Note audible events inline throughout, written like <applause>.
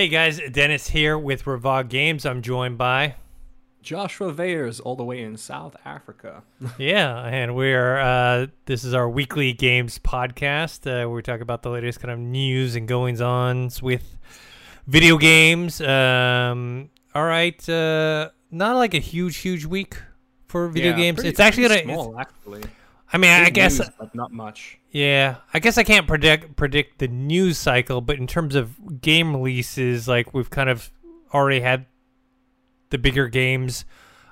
Hey guys, Dennis here with Ravog Games. I'm joined by Joshua Vayers, all the way in South Africa. <laughs> yeah, and we're uh, this is our weekly games podcast. Uh, where we talk about the latest kind of news and goings ons with video games. Um, all right, uh, not like a huge, huge week for video Yeah, games. pretty- it's actually gonna. small, actually. I mean, I guess news, but not much. Yeah, I guess I can't predict predict the news cycle, but in terms of game releases, like we've kind of already had the bigger games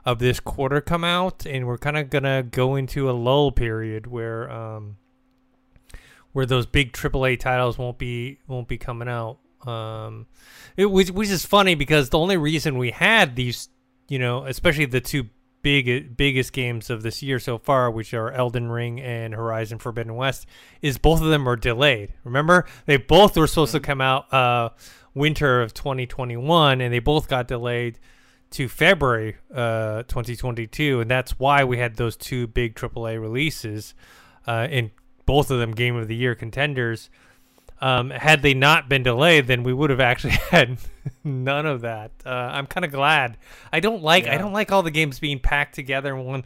of this quarter come out, and we're kind of gonna go into a lull period where um where those big AAA titles won't be won't be coming out. Um, it which which is funny because the only reason we had these, you know, especially the two big biggest games of this year so far, which are Elden Ring and Horizon Forbidden West, is both of them are delayed. Remember, they both were supposed to come out uh, winter of 2021, and they both got delayed to February uh, 2022, and that's why we had those two big AAA releases, uh, and both of them Game of the Year contenders. Um, had they not been delayed, then we would have actually <laughs> had none of that. Uh, I'm kind of glad. I don't like I don't like all the games being packed together in one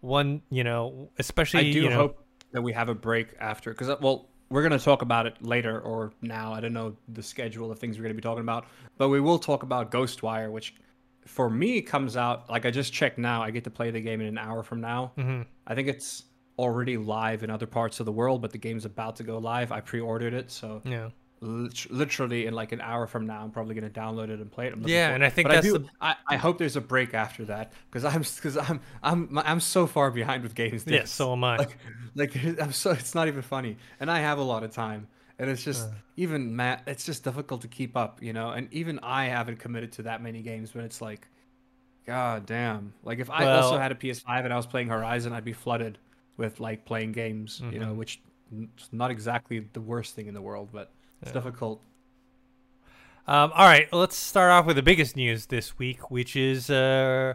one. You know, especially I do you know, hope that we have a break after, because well, we're gonna talk about it later or now. I don't know the schedule of things we're gonna be talking about, but we will talk about Ghostwire, which for me comes out like I just checked now. I get to play the game in an hour from now. Mhm. I think it's already live in other parts of the world, but the game's about to go live. I pre-ordered it, so yeah. lit- literally in like an hour from now, I'm probably gonna download it and play it. I'm Yeah, and I think but that's I, do, the- I, I hope there's a break after that because I'm because I'm I'm I'm so far behind with games. Yeah, so am I. Like, like <laughs> I'm so it's not even funny, and I have a lot of time, and it's just Uh. even Matt. It's just difficult to keep up, you know. And even I haven't committed to that many games but it's like, god damn. Like if I also had a PS5 and I was playing Horizon, I'd be flooded with like playing games, you know, Mhm. which is not exactly the worst thing in the world, but it's Yeah. difficult. Um, all right, let's start off with the biggest news this week, which is uh,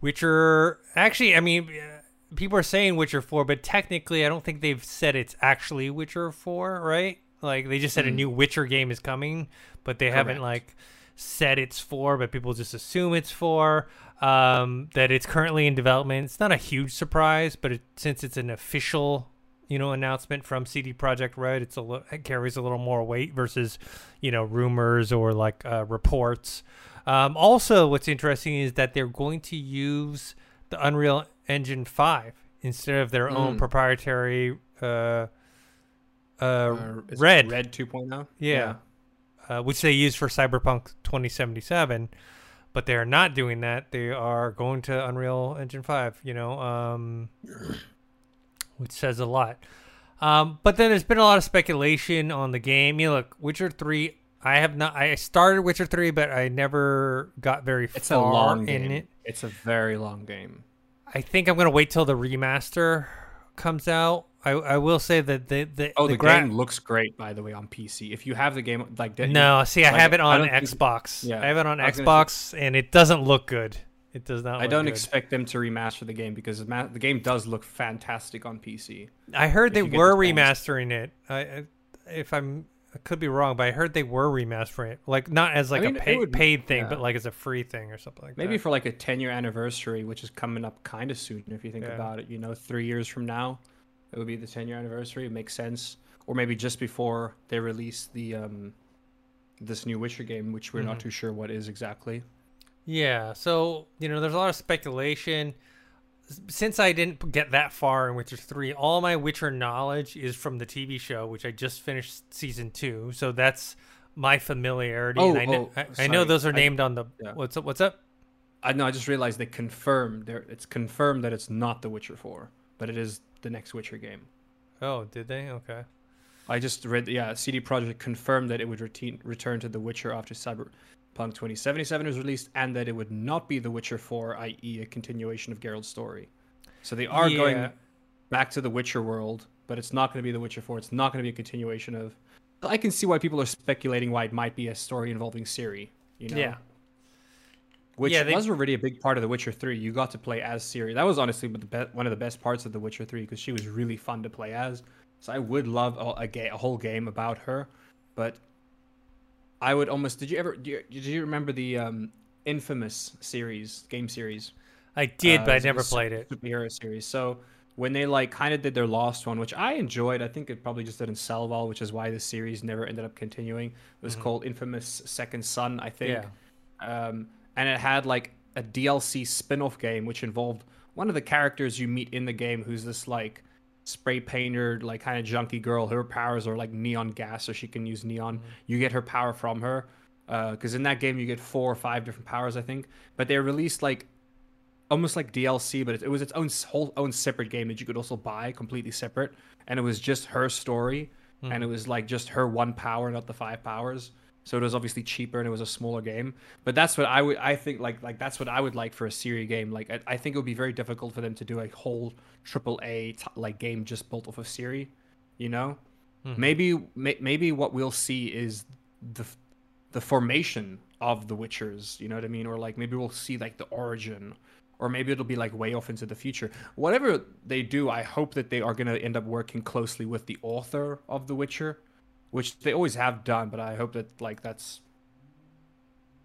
Witcher. Actually, I mean, uh, people are saying Witcher Four, but technically, I don't think they've said it's actually Witcher Four, right? Like they just said a Mm. new Witcher game is coming, but they haven't like said it's four, but people just assume it's four. Um, that it's currently in development. It's not a huge surprise, but it, since it's an official, you know, announcement from CD Projekt Red, it's a li- it carries a little more weight versus, you know, rumors or like uh, reports. Um, also, what's interesting is that they're going to use the Unreal Engine five instead of their own Mm. proprietary. Uh, uh, Uh, Red. Red 2.0. yeah, uh, which they use for Cyberpunk 2077, but they are not doing that. They are going to Unreal Engine 5, you know, um, which says a lot. Um, but then there's been a lot of speculation on the game. You know, look, Witcher 3. I have not. I started Witcher 3, but I never got very It's a far long in game. it. It's a very long game. I think I'm gonna wait till the remaster comes out. I, I will say that the the Oh, the, gra- game looks great, by the way, on PC. If you have the game, like that, No, see, I like, have it on don't think- Xbox. yeah, I have it on I Xbox, and it doesn't look good. It does not. I don't good. expect them to remaster the game because the, ma- the game does look fantastic on PC. I heard they were the remastering it. I, I, if I'm, I could be wrong, but I heard they were remastering it, like not as like mean, a pay, would- paid thing, yeah. but like as a free thing or something like Maybe that. Maybe for like a 10 year anniversary, which is coming up kind of soon if you think Yeah. about it. You know, three years from now, it would be the 10 year anniversary. It makes sense. Or maybe just before they release the um, this new Witcher game, which we're not Mhm. too sure what is exactly. Yeah, so you know, there's a lot of speculation. Since I didn't get that far in Witcher three, all my Witcher knowledge is from the TV show, which I just finished season two. So that's my familiarity. and Oh, I know, oh, I, I know those are I- named on the. yeah. What's up? What's up? I know. I just realized they confirmed there. It's confirmed that it's not The Witcher 4, but it is the next Witcher game. Oh, did they? Okay. I just read, yeah, CD Projekt confirmed that it would retain, return to The Witcher after Cyberpunk 2077 was released, and that it would not be The Witcher 4, i.e., a continuation of Geralt's story. So they are Yeah. going back to the Witcher world, but it's not going to be The Witcher 4. It's not going to be a continuation of. I can see why people are speculating why it might be a story involving Ciri. You know, Yeah. Which Yeah, they- was already a big part of The Witcher 3. You got to play as Ciri. That was honestly be- one of the best parts of The Witcher 3 because she was really fun to play as. So I would love a, a, ga- a whole game about her, but I would almost. Did you ever? Did you, did you remember the um, infamous series, game series? I did, Uh, but I a never played it. Superhero series. So when they like kind of did their Lost one, which I enjoyed, I think it probably just didn't sell well, which is why the series never ended up continuing. It was Mhm. called Infamous Second Son, I think. Yeah. Um, and it had like a DLC spin-off game which involved one of the characters you meet in the game, who's this like spray painted, like kind of junky girl. Her powers are like neon gas, so she can use neon. Mm-hmm. You get her power from her. Uh, because in that game you get four or five different powers, I think. But they released like almost like DLC, but it, it was its own whole own separate game that you could also buy completely separate, and it was just her story, and mm. it was like just her one power, not the five powers. So it was obviously cheaper and it was a smaller game. But that's what I would I think like like that's what I would like for a Ciri game. Like I, I think it would be very difficult for them to do a whole triple A t- like game just built off of Ciri. You know, Mhm. maybe may, maybe what we'll see is the the formation of the Witchers. You know what I mean? Or like maybe we'll see like the origin. Or maybe it'll be like way off into the future. Whatever they do, I hope that they are going to end up working closely with the author of The Witcher, which they always have done. But I hope that like that's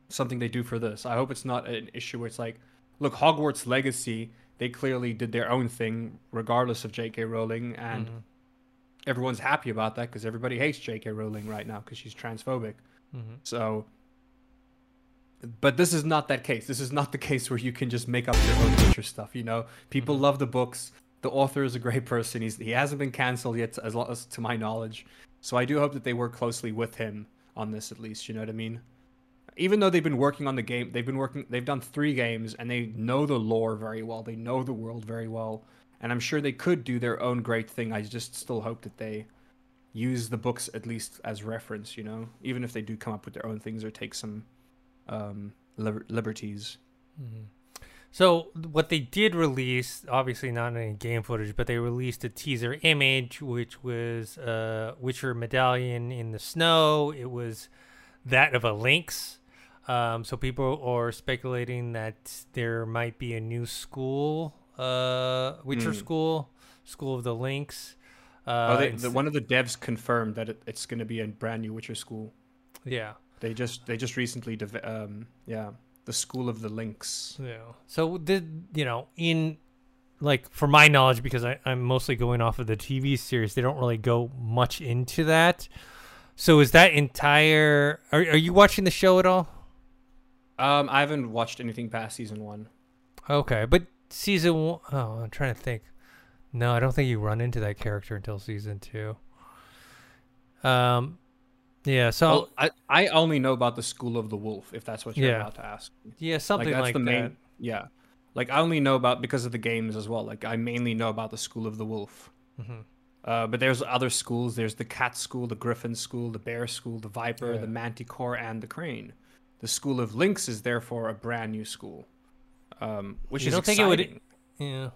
something they do for this. I hope it's not an issue where it's like, look, Hogwarts Legacy, they clearly did their own thing, regardless of J.K. Rowling, and Mhm. everyone's happy about that because everybody hates J.K. Rowling right now because she's transphobic. Mm-hmm. So, but this is not that case. This is not the case where you can just make up your own Witcher stuff. You know, people love the books. The author is a great person. He's he hasn't been canceled yet, as as to my knowledge. So I do hope that they work closely with him on this, at least. You know what I mean? Even though they've been working on the game, they've been working. They've done three games, and they know the lore very well. They know the world very well, and I'm sure they could do their own great thing. I just still hope that they use the books at least as reference. You know, even if they do come up with their own things or take some um, liber- liberties. Mhm. So what they did release, obviously not any game footage, but they released a teaser image, which was a Witcher medallion in the snow. It was that of a lynx. Um, so people are speculating that there might be a new school, uh, Witcher Hmm. school, School of the Lynx. oh, Uh, they, the, one of the devs confirmed that it, it's going to be a brand new Witcher school. yeah. They just they just recently dev- um yeah the School of the Lynx. Yeah. So did you know in like for my knowledge because I, I'm mostly going off of the TV series, they don't really go much into that. So is that entire are are you watching the show at all? Um, I haven't watched anything past season one. Okay, but season one oh I'm trying to think. No, I don't think you run into that character until season two. Um yeah, so Well, I I only know about the School of the Wolf, if that's what you're Yeah. about to ask. yeah, something like that's like, the main that. yeah. Like I only know about because of the games as well. Like I mainly know about the School of the Wolf. Mhm. Uh, but there's other schools. There's the cat school, the griffin school, the bear school, the viper, Yeah. the manticore, and the crane. The school of lynx is therefore a brand new school, um, which You is don't think it would- Yeah.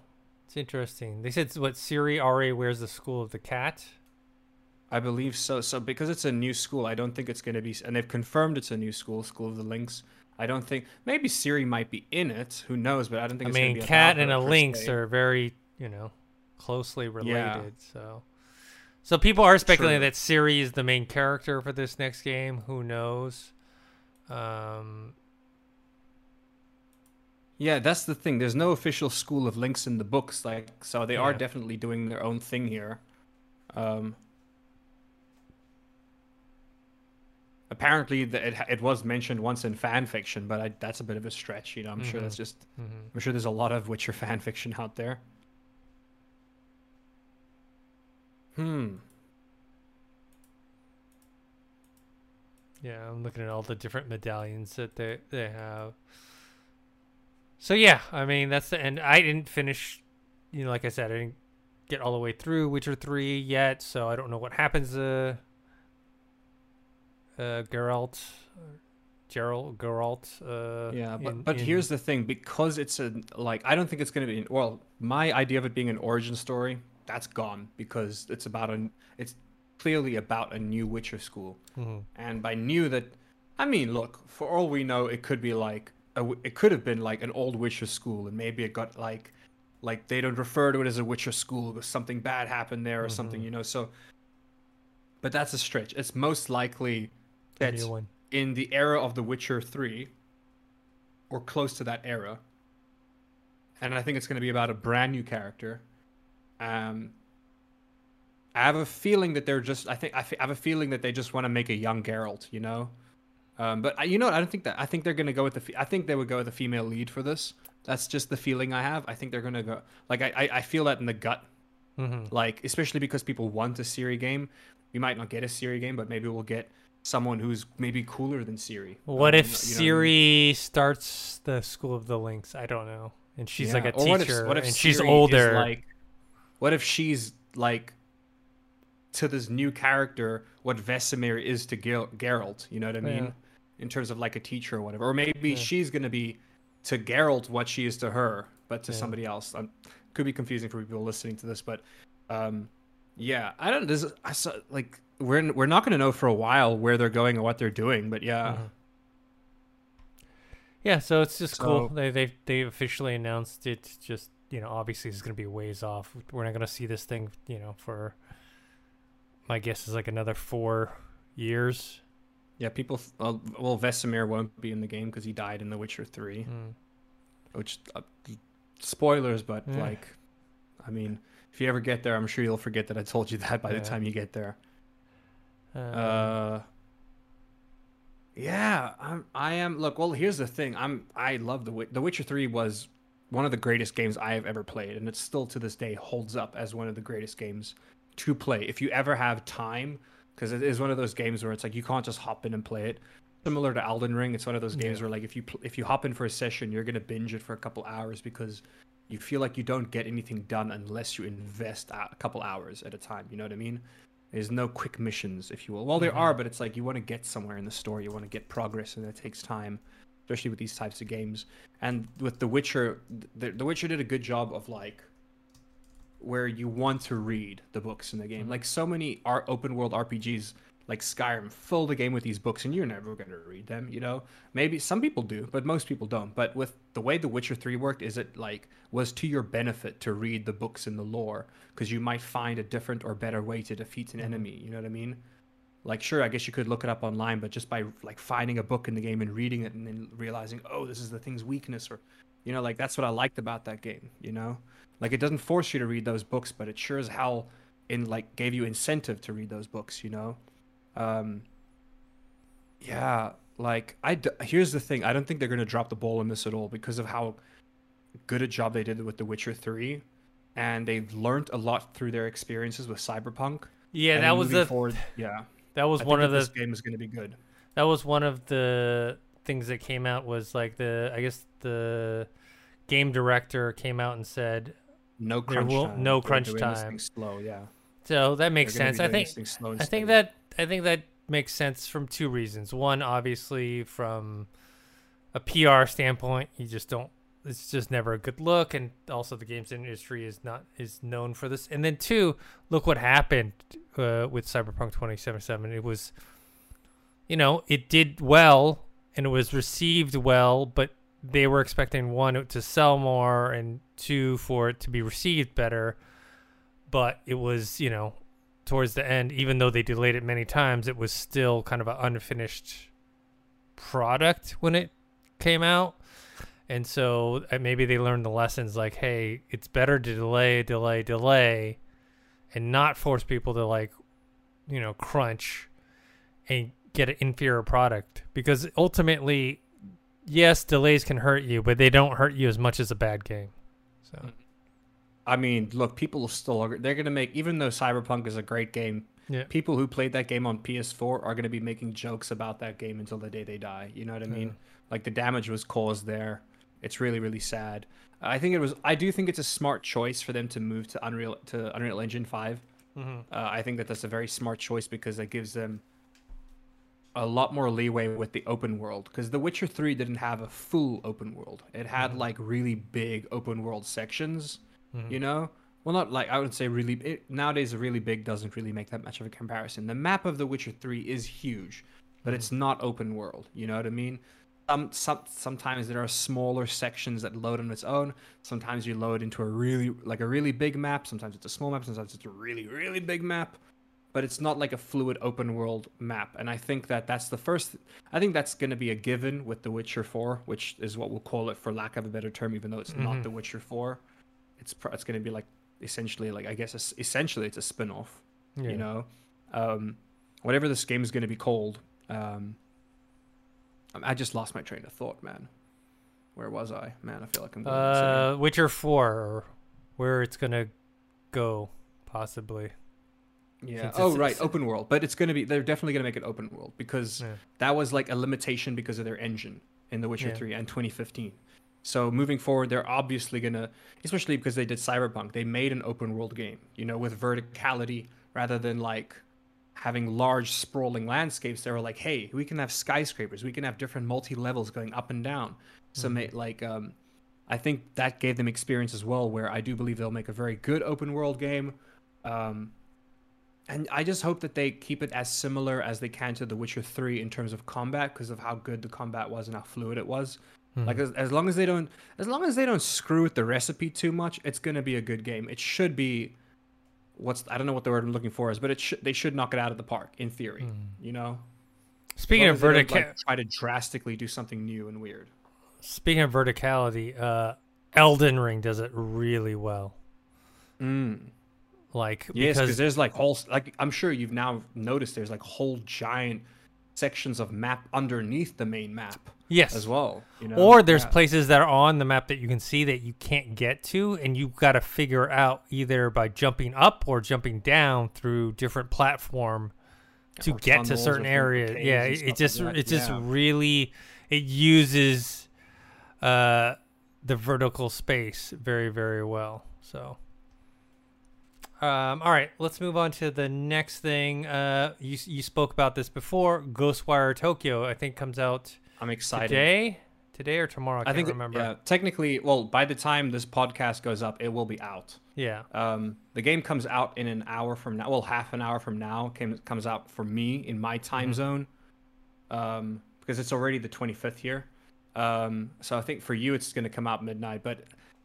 It's interesting. They said what Ciri already wears the school of the cat. I believe so. So because it's a new school, I don't think it's going to be. And they've confirmed it's a new school, School of the Lynx. I don't think maybe Ciri might be in it. Who knows? But I don't think. I mean, be cat and a lynx se. are very, you know, closely related. Yeah. So, so people are speculating True. that Ciri is the main character for this next game. Who knows? Um, Yeah, that's the thing. There's no official school of lynx in the books, like so they are definitely doing their own thing here. Um, apparently, the, it it was mentioned once in fan fiction, but I, that's a bit of a stretch. You know, I'm sure that's just. mhm. I'm sure there's a lot of Witcher fan fiction out there. Hmm. Yeah, I'm looking at all the different medallions that they they have. So yeah, I mean that's the and I didn't finish. You know, like I said, I didn't get all the way through Witcher three yet, so I don't know what happens to uh, Geralt, Geralt, Geralt. Uh, Yeah, but in- but in- here's the thing: because it's a like, I don't think it's gonna be. Well, my idea of it being an origin story that's gone because it's about a. It's clearly about a new Witcher school, Mhm. and by new that, I mean, look, for all we know, it could be like a, it could have been like an old Witcher school, and maybe it got like, like they don't refer to it as a Witcher school because something bad happened there or something, Mhm. you know. So, but that's a stretch. It's most likely that in the era of The Witcher 3 or close to that era. And I think it's going to be about a brand new character. Um, I have a feeling that they're just. I think I, f- I have a feeling that they just want to make a young Geralt, you know. Um, but I, you know what? I don't think that. I think they're gonna go with the. Fe- I think they would go with a female lead for this. That's just the feeling I have. I think they're gonna go. Like I, I, I feel that in the gut. Mm-hmm. Like especially because people want a Ciri game. We might not get a Ciri game, but maybe we'll get someone who's maybe cooler than Ciri. What Um, if you know- what I mean? Ciri starts the School of the Lynx? I don't know, and she's like Yeah. a Or what if- teacher, what if and she's older. like, what if she's like to this new character what Vesemir is to Ger- Geralt? You know what I mean? Yeah. In terms of like a teacher or whatever, or maybe Yeah. she's gonna be to Geralt what she is to her, but to somebody else. Um, could be confusing for people listening to this, but um, yeah, I don't. This I saw like we're we're not gonna know for a while where they're going and what they're doing, but yeah. Mhm. Yeah, so it's just cool. They they they officially announced it. Just you know, obviously it's going to be ways off. We're not going to see this thing, you know, for my guess is like another four years. Yeah, people. Uh, well, Vesemir won't be in the game because he died in The Witcher Three. Mm. which uh, spoilers, but Yeah. like, I mean, if you ever get there, I'm sure you'll forget that I told you that by Yeah. the time you get there. Uh, yeah, I'm. I am. Look, well, here's the thing. I'm. I love the The Witcher Three was one of the greatest games I have ever played, and it still to this day holds up as one of the greatest games to play. If you ever have time, because it is one of those games where it's like you can't just hop in and play it. Similar to Elden Ring, it's one of those games Yeah. where like if you if you hop in for a session, you're gonna binge it for a couple hours because you feel like you don't get anything done unless you invest a couple hours at a time. You know what I mean? There's no quick missions, if you will. Well, there Mhm. are, but it's like you want to get somewhere in the story. You want to get progress, and it takes time, especially with these types of games. And with The Witcher, the, the Witcher did a good job of like where you want to read the books in the game. Mhm. Like so many art, open world RPGs, like Skyrim, fill the game with these books, and you're never going to read them. You know, maybe some people do, but most people don't. But with the way The Witcher Three worked, is it like was to your benefit to read the books in the lore because you might find a different or better way to defeat an enemy. You know what I mean? Like sure, I guess you could look it up online, but just by like finding a book in the game and reading it and then realizing, oh, this is the thing's weakness, or you know, like that's what I liked about that game. You know, like it doesn't force you to read those books, but it sure as hell in like gave you incentive to read those books. You know, um, yeah. Like I d- here's the thing, I don't think they're gonna drop the ball in this at all because of how good a job they did with The Witcher Three, and they've learned a lot through their experiences with Cyberpunk. yeah, and that was the forward, yeah. that was I one of the this game is going to be good. that was one of the things that came out was like the I guess the game director came out and said No crunch will- time. no crunch time. slow, yeah. so that makes sense. I think slow I think that I think that makes sense from two reasons. One, obviously, from a PR standpoint, you just don't. It's just never a good look, and also the games industry is not is known for this. And then two, look what happened uh, with Cyberpunk 2077. It was, you know, it did well and it was received well, but they were expecting one to sell more and two for it to be received better. But it was, you know, towards the end, even though they delayed it many times, it was still kind of an unfinished product when it came out. And so uh, maybe they learned the lessons like, hey, it's better to delay, delay, delay, and not force people to like, you know, crunch and get an inferior product. Because ultimately, yes, delays can hurt you, but they don't hurt you as much as a bad game. So, I mean, look, people still are, they're going to make even though Cyberpunk is a great game, yeah. people who played that game on PS4 are going to be making jokes about that game until the day they die. You know what I mean? Yeah. Like the damage was caused there. It's really really sad. I think it was I do think it's a smart choice for them to move to Unreal to Unreal Engine 5. Mm-hmm. Uh, I think that that's a very smart choice because that gives them a lot more leeway with the open world. Because The Witcher 3 didn't have a full open world. It had Mhm. like really big open world sections. Mm-hmm. You know, well, not like I would say really. It, nowadays, a really big doesn't really make that much of a comparison. The map of The Witcher 3 is huge, but Mhm. it's not open world. You know what I mean? Um, some sometimes there are smaller sections that load on its own. Sometimes you load into a really like a really big map. Sometimes it's a small map. Sometimes it's a really really big map. but it's not like a fluid open world map. And I think that that's the first. I think that's going to be a given with The Witcher 4, which is what we'll call it for lack of a better term, even though it's not Mhm. The Witcher 4. It's pr- it's going to be like essentially like I guess essentially it's a spin-off. Yeah. You know, um, whatever this game is going to be called. Um, I just lost my train of thought, man. Where was I? Man, I feel like I'm going insane. Uh, Witcher Four, or where it's gonna go, possibly. Yeah. Oh, right. it's- Open world, but it's going to be. They're definitely going to make it open world because Yeah. that was like a limitation because of their engine in The Witcher Yeah. 3 and 2015. So moving forward, they're obviously going to, especially because they did Cyberpunk, they made an open world game, you know, with verticality rather than like having large sprawling landscapes. They were like, hey, we can have skyscrapers, we can have different multi levels going up and down. So ma- like, um, I think that gave them experience as well, where I do believe they'll make a very good open world game. Um, and I just hope that they keep it as similar as they can to The Witcher 3 in terms of combat because of how good the combat was and how fluid it was. Mhm. Like as, as long as they don't as long as they don't screw with the recipe too much, it's going to be a good game. It should be what's I don't know what the word I'm looking for is, but it should they should knock it out of the park in theory, Mhm. you know. Speaking of long as they don't, vertical, like, try to drastically do something new and weird. speaking of verticality, uh, Elden Ring does it really well. Mm. Like Yes, because because there's like whole like I'm sure you've now noticed there's like whole giant sections of map underneath the main map yes, as well. You know, or there's Yeah. places that are on the map that you can see that you can't get to, and you've got to figure out either by jumping up or jumping down through different platform to Or get to certain areas. Yeah, it, stuff it like just that, it just yeah. really it uses uh the vertical space very very well. So. Um, all right, let's move on to the next thing. Uh, you you spoke about this before. Ghostwire Tokyo, I think, comes out I'm excited. today, today or tomorrow. I, I can't think remember. yeah, technically, well, by the time this podcast goes up, it will be out. Yeah. Um, the game comes out in an hour from now. Well, half an hour from now came, comes out for me in my time Mhm. zone, um, because it's already the 25th here. Um, so I think for you it's going to come out midnight, but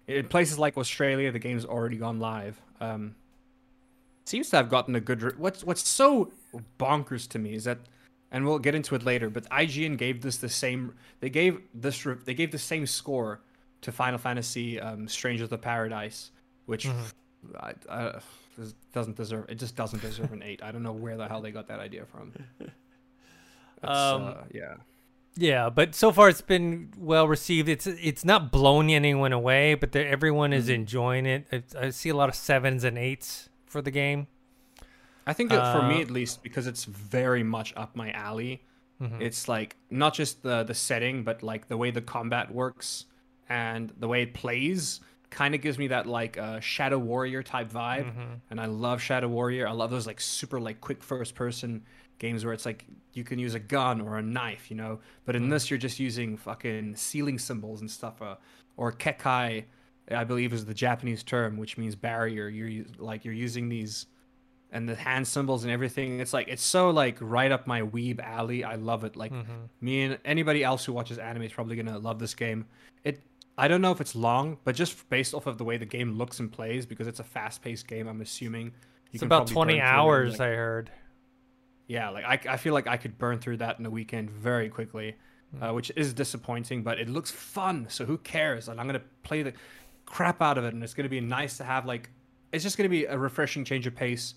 in places like Australia, the game's already gone live. Um, seems to have gotten a good. Re- what's what's so bonkers to me is that, and we'll get into it later. But IGN gave this the same. They gave this. They gave the same score to Final Fantasy um, Strangers of Paradise, which Mhm. I, I, doesn't deserve. It just doesn't deserve an eight. I don't know where the hell they got that idea from. Um, uh, yeah. Yeah, but so far it's been well received. It's it's not blowing anyone away, but everyone is Mhm. enjoying it. I, I see a lot of sevens and eights for the game. I think that for uh, me at least, because it's very much up my alley. Mhm. It's like not just the the setting, but like the way the combat works and the way it plays. Kind of gives me that like uh, Shadow Warrior type vibe, Mhm. and I love Shadow Warrior. I love those like super like quick first person games where it's like you can use a gun or a knife, you know. But in Mhm. this, you're just using fucking sealing symbols and stuff, uh, or kekkai, I believe is the Japanese term, which means barrier. You're like you're using these and the hand symbols and everything. It's like it's so like right up my weeb alley. I love it. Like Mhm. me and anybody else who watches anime is probably gonna love this game. It I don't know if it's long, but just based off of the way the game looks and plays, because it's a fast-paced game, I'm assuming you It's can about probably twenty burn through hours, like- I heard. yeah, like I, I feel like I could burn through that in a weekend very quickly, Hmm. uh, which is disappointing, but it looks fun. So who cares? And I'm gonna play the crap out of it, and it's gonna be nice to have like it's just gonna be a refreshing change of pace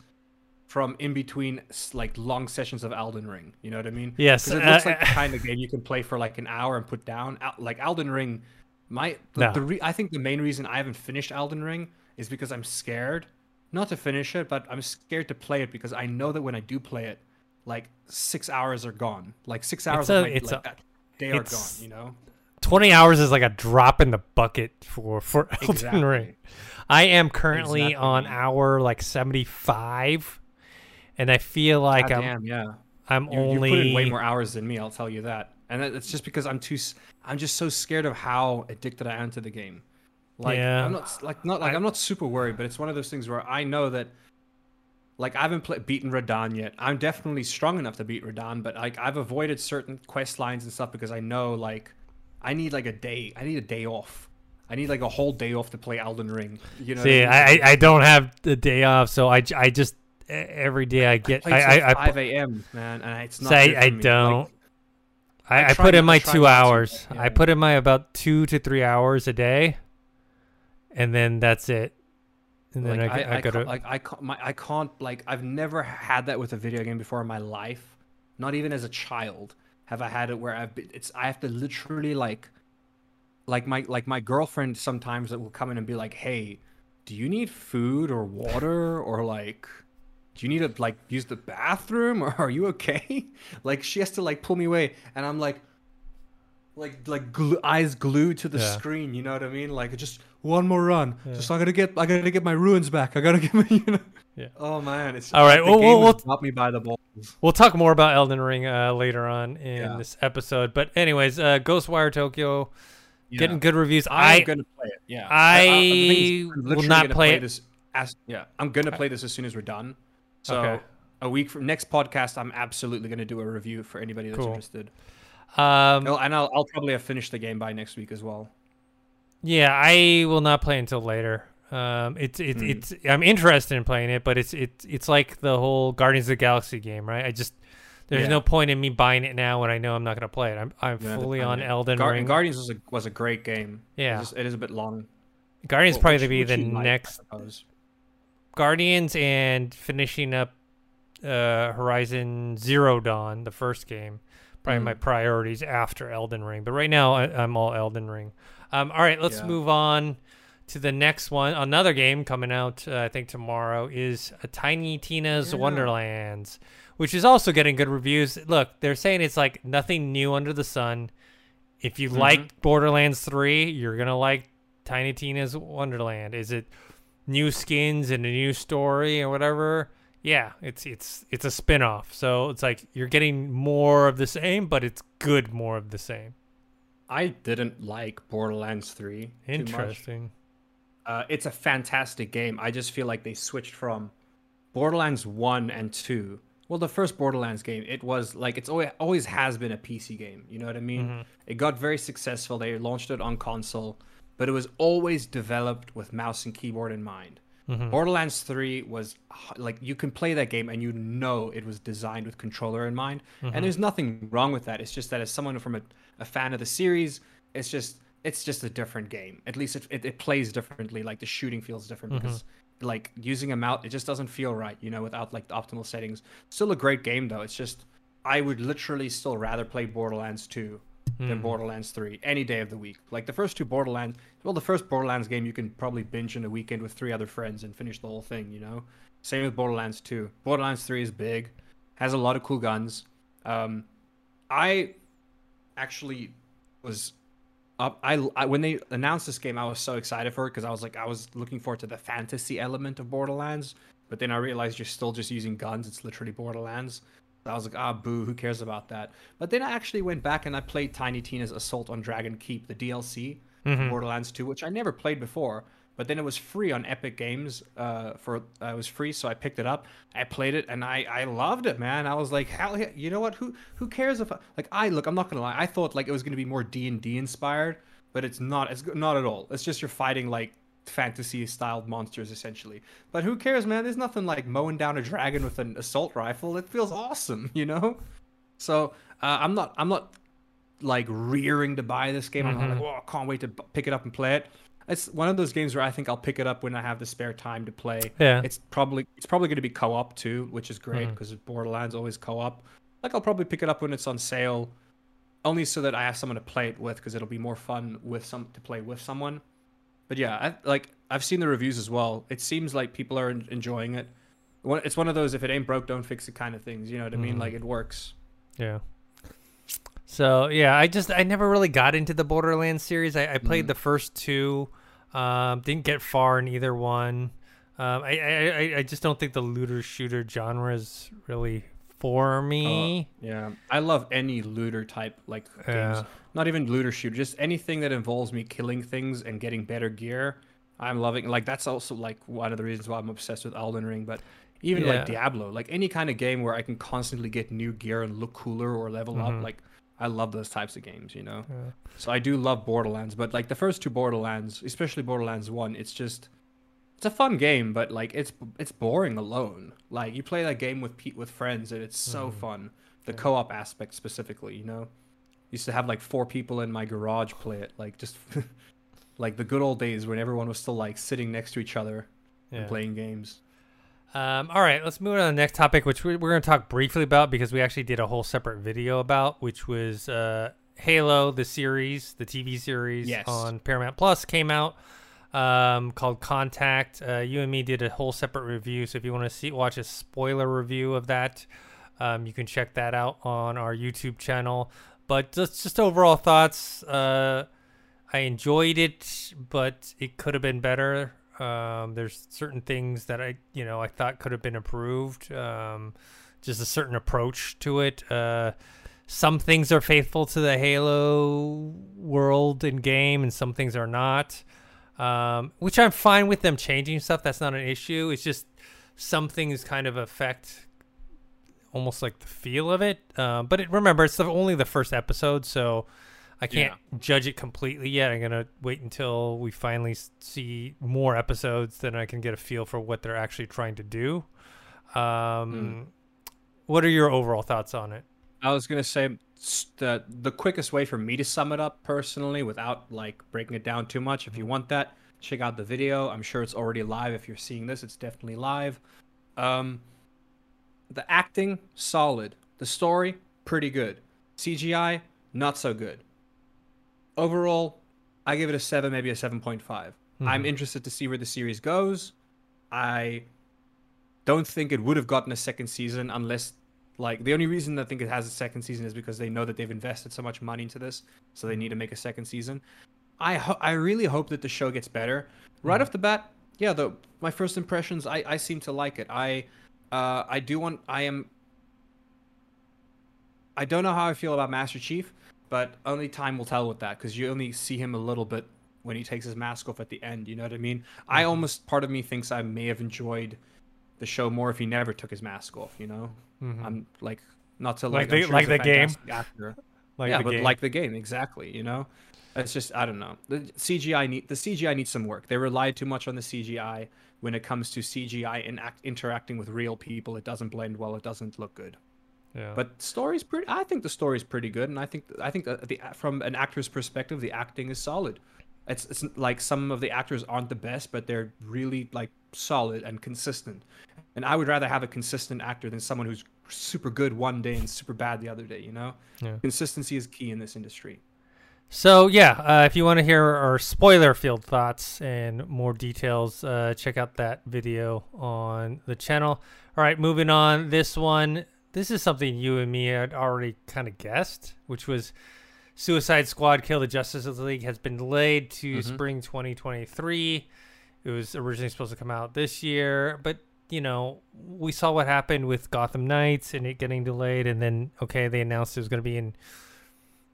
from in between like long sessions of Elden Ring. You know what I mean? Yes, it looks uh, like the kind of game you can play for like an hour and put down. Like Elden Ring, my the, No. the re- I think the main reason I haven't finished Elden Ring is because I'm scared, not to finish it, but I'm scared to play it because I know that when I do play it, like six hours are gone. Like six hours a- of my, it's like, a- that day are gone. You know? Twenty hours is like a drop in the bucket for for <laughs> Elden Exactly. Ring. I am currently Exactly, on hour like seventy five, and I feel like I'm Goddamn, yeah. I'm You, only you put in way more hours than me. I'll tell you that. And it's just because I'm too. I'm just so scared of how addicted I am to the game. Like Yeah. I'm not like not like I- I'm not super worried, but it's one of those things where I know that. Like I haven't pla beaten Radahn yet. I'm definitely strong enough to beat Radahn, but like I've avoided certain quest lines and stuff because I know like I need like a day. I need a day off. I need like a whole day off to play Elden Ring. You know. See, mean? I, I I don't have the day off, so I I just every day I get I I, I, 5 a.m. man, and it's not. say I don't. I, I I, put in my two to, hours. but I put in my about two to three hours a day, and then that's it. And then like, I, I, I, I, go can't, to like I can't, my, I can't like I've never had that with a video game before in my life. Not even as a child have I had it where I've been, it's I have to literally like like my like my girlfriend sometimes that will come in and be like, "Hey, do you need food or water or like do you need to like use the bathroom or <laughs> are you okay?" <laughs> like she has to like pull me away and I'm like like like glu eyes glued to the Yeah. screen, you know what I mean? Like just one more run. Yeah. Just I gotta get I gotta get my ruins back. I gotta <laughs> get my you know. Yeah. Oh man, it's All right, well, we'll- got me by the balls. We'll talk more about Elden Ring uh, later on in Yeah. this episode. But anyways, uh, Ghostwire Tokyo getting good reviews. I'm I gonna play it. Yeah, I is, I'm will not play it. this. As, yeah, I'm gonna play this as soon as we're done. So Okay. a week from next podcast, I'm absolutely gonna do a review for anybody that's Cool. interested. um Oh, and I'll, I'll probably have finished the game by next week as well. yeah, I will not play until later. Um, it's it's Hmm. it's I'm interested in playing it, but it's it's it's like the whole Guardians of the Galaxy game, right? I just there's Yeah. no point in me buying it now when I know I'm not gonna play it. I'm I'm Yeah, fully on. Elden Gar- Ring. Guardians was a was a great game. Yeah. It's just- it is a bit long. Guardians Well, probably to be the next. Guardians and finishing up uh, Horizon Zero Dawn, the first game, probably Mm. my priorities after Elden Ring. But right now, I, I'm all Elden Ring. Um, all right, let's Yeah. move on to the next one. Another game coming out, uh, I think tomorrow, is Tiny Tina's Yeah. Wonderlands, which is also getting good reviews. Look, they're saying it's like nothing new under the sun. If you Mhm. like Borderlands 3, you're going to like Tiny Tina's Wonderland. Is it new skins and a new story or whatever? Yeah, it's it's it's a spin-off. So it's like you're getting more of the same, but it's good more of the same. I didn't like Borderlands 3 too much. Interesting. Uh, it's a fantastic game. I just feel like they switched from Borderlands 1 and 2. Well, the first Borderlands game, it was like it's always, always has been a PC game. You know what I mean? Mhm. It got very successful. They launched it on console, but it was always developed with mouse and keyboard in mind. Mhm. Borderlands 3 was like you can play that game and you know it was designed with controller in mind. Mm-hmm. And there's nothing wrong with that. It's just that as someone from a, a fan of the series, it's just it's just a different game. At least it, it, it plays differently. Like the shooting feels different Mm-hmm. because like using a mouse, it just doesn't feel right, you know, without like the optimal settings. Still a great game though. It's just I would literally still rather play Borderlands 2 than Mm. Borderlands 3 any day of the week. Like the first two Borderlands, well, the first Borderlands game you can probably binge in a weekend with three other friends and finish the whole thing, you know? Same with Borderlands 2. Borderlands 3 is big, has a lot of cool guns. Um, I actually was up. I, I when they announced this game, I was so excited for it because I was like, I was looking forward to the fantasy element of Borderlands. But then I realized you're still just using guns. It's literally Borderlands. I was like, ah, boo, who cares about that? But then I actually went back and I played Tiny Tina's Assault on Dragon Keep, the DLC, for Mhm. Borderlands 2, which I never played before. But then it was free on Epic Games. Uh, for uh, it was free, so I picked it up. I played it, and I I loved it, man. I was like, hell, yeah, you know what? Who who cares if I, like I look? I'm not gonna lie. I thought like it was gonna be more D and D inspired, but it's not. It's not at all. It's just you're fighting like fantasy styled monsters essentially. But who cares, man? There's nothing like mowing down a dragon with an assault rifle. It feels awesome, <laughs> you know. So uh, I'm not I'm not like rearing to buy this game. I'm not like, oh, I can't wait to b- pick it up and play it. It's one of those games where I think I'll pick it up when I have the spare time to play. Yeah. It's probably it's probably going to be co-op too, which is great because Borderlands always co-op. Like I'll probably pick it up when it's on sale, only so that I have someone to play it with because it'll be more fun with some to play with someone. But yeah, I, like I've seen the reviews as well. It seems like people are enjoying it. It's one of those if it ain't broke, don't fix it kind of things. You know what I mean? Mhm. Like it works. Yeah. So yeah, I just I never really got into the Borderlands series. I, I played Mhm. the first two, um, didn't get far in either one. Um, I I- I just don't think the looter shooter genre is really for me. Yeah, I love any looter type like games. Yeah. Not even looter shooter, just anything that involves me killing things and getting better gear. I'm loving. Like that's also like one of the reasons why I'm obsessed with Elden Ring. But even Yeah. like Diablo, like any kind of game where I can constantly get new gear and look cooler or level Mhm. up, like I love those types of games. You know. Yeah. So I do love Borderlands, but like the first two Borderlands, especially Borderlands One, it's just it's a fun game, but like it's it's boring alone. Like you play that game with Pete with friends, and it's so Mhm. fun. The Yeah. co-op aspect specifically, you know, used to have like four people in my garage play it, like just <laughs> like the good old days when everyone was still like sitting next to each other Yeah. and playing games. Um, all right, let's move on to the next topic, which we- we're going to talk briefly about because we actually did a whole separate video about, which was uh, Halo, the series, the TV series Yes. on Paramount Plus came out um, called Contact. Uh, you and me did a whole separate review, so if you want to see watch a spoiler review of that, um, you can check that out on our YouTube channel. But just just overall thoughts. Uh, I enjoyed it, but it could have been better. Um, there's certain things that I, you know, I thought could have been improved. Um, just a certain approach to it. Uh, some things are faithful to the Halo world and game, and some things are not. Um, which I'm fine with them changing stuff. That's not an issue. It's just some things kind of affect almost like the feel of it. Uh, but it, remember, it's the, only the first episode, so I can't judge it completely yet. I'm gonna wait until we finally see more episodes, then I can get a feel for what they're actually trying to do. Um, What are your overall thoughts on it? I was gonna say the the quickest way for me to sum it up personally, without like breaking it down too much. If you want that, check out the video. I'm sure it's already live. If you're seeing this, it's definitely live. Um, the acting solid. The story pretty good. CGI not so good. Overall, I give it a seven, maybe a seven point five. I'm interested to see where the series goes. I don't think it would have gotten a second season unless like the only reason I think it has a second season is because they know that they've invested so much money into this, so they need to make a second season. I ho- I really hope that the show gets better. Right Mhm. off the bat, yeah, the my first impressions, I I seem to like it. I uh I do want I am I don't know how I feel about Master Chief, but only time will tell with that because you only see him a little bit when he takes his mask off at the end. You know what I mean? I Mhm. almost part of me thinks I may have enjoyed the show more if he never took his mask off. You know, Mhm. I'm like not to Like like the- sure like the game? Actor. like yeah, the but game. like the game exactly. You know, it's just I don't know. The CGI need the CGI needs some work. They relied too much on the CGI when it comes to CGI and act, interacting with real people. It doesn't blend well. It doesn't look good. yeah. But story's pretty. I think the story's pretty good, and I think I think that the from an actor's perspective, the acting is solid. It's it's like some of the actors aren't the best, but they're really like solid and consistent. And I would rather have a consistent actor than someone who's super good one day and super bad the other day. You know, Yeah. consistency is key in this industry. So yeah, uh, if you want to hear our spoiler field thoughts and more details, uh, check out that video on the channel. All right, moving on. This one, this is something you and me had already kind of guessed, which was Suicide Squad: Kill the Justice League has been delayed to Mhm. spring 2023. It was originally supposed to come out this year, but you know we saw what happened with Gotham Knights and it getting delayed, and then okay, they announced it was going to be in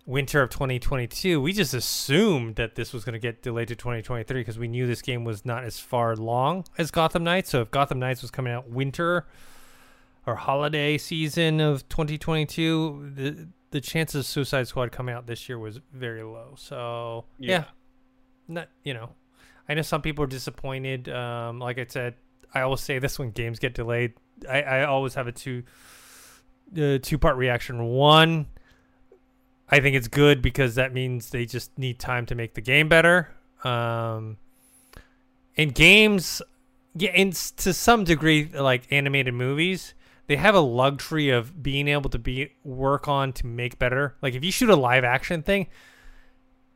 winter of 2022 we just assumed that this was going to get delayed to 2023 because we knew this game was not as far long as gotham knights. So if gotham knights was coming out winter or holiday season of 2022 the the chances of suicide squad coming out this year was very low. So yeah, Yeah. not you know i know some people are disappointed. Um like i said i always say this when games get delayed i i always have a two uh, two part reaction one I think it's good because that means they just need time to make the game better. Um, in games, yeah, s- to some degree, like animated movies, they have a luxury of being able to be work on to make better. Like if you shoot a live action thing,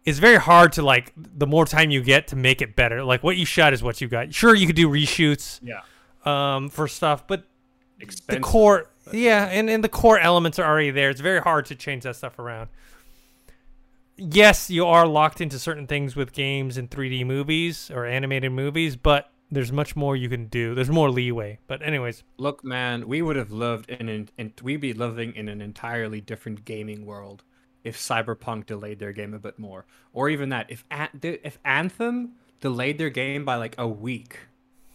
it's very hard to like the more time you get to make it better. Like what you shot is what you got. Sure, you could do reshoots Yeah, um, for stuff, but the core yeah and, and the core elements are already there. It's very hard to change that stuff around. Yes you are locked into certain things with games and 3d movies or animated movies but there's much more you can do. There's more leeway. But anyways. Look, man, we would have loved in an in, we'd be living in an entirely different gaming world if Cyberpunk delayed their game a bit more, or even that if if Anthem delayed their game by like a week,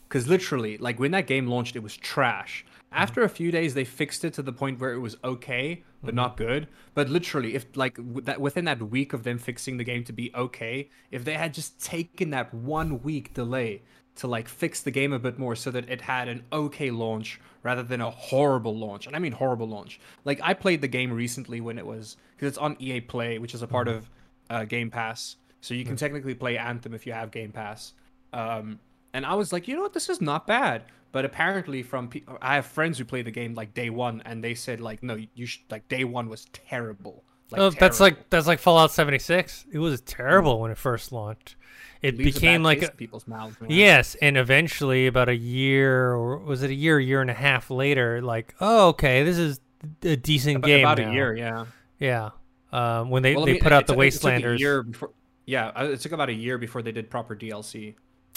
because literally, like when that game launched, it was trash. Mm-hmm. After a few days, they fixed it to the point where it was okay, but mm-hmm. not good. But literally, if like w- that within that week of them fixing the game to be okay, if they had just taken that one week delay to like fix the game a bit more so that it had an okay launch rather than a horrible launch, and I mean horrible launch. Like I played the game recently when it was because it's on EA Play, which is a part of uh, Game Pass, so you can technically play Anthem if you have Game Pass. Um, and I was like, you know what, this is not bad. But apparently, from pe- I have friends who play the game like day one, and they said like, no, you should like day one was terrible. Like, oh, that's like that's like Fallout 76. It was terrible when it first launched. It Leaves became like a, people's mouths. Man. yes, and eventually about a year or was it a year, year and a half later, like oh okay, this is a decent about, game about now. a year, yeah. Yeah, um, when they Well, I they mean, put out the took- it took a Wastelanders. before, yeah, uh, it took about a year before they did proper DLC.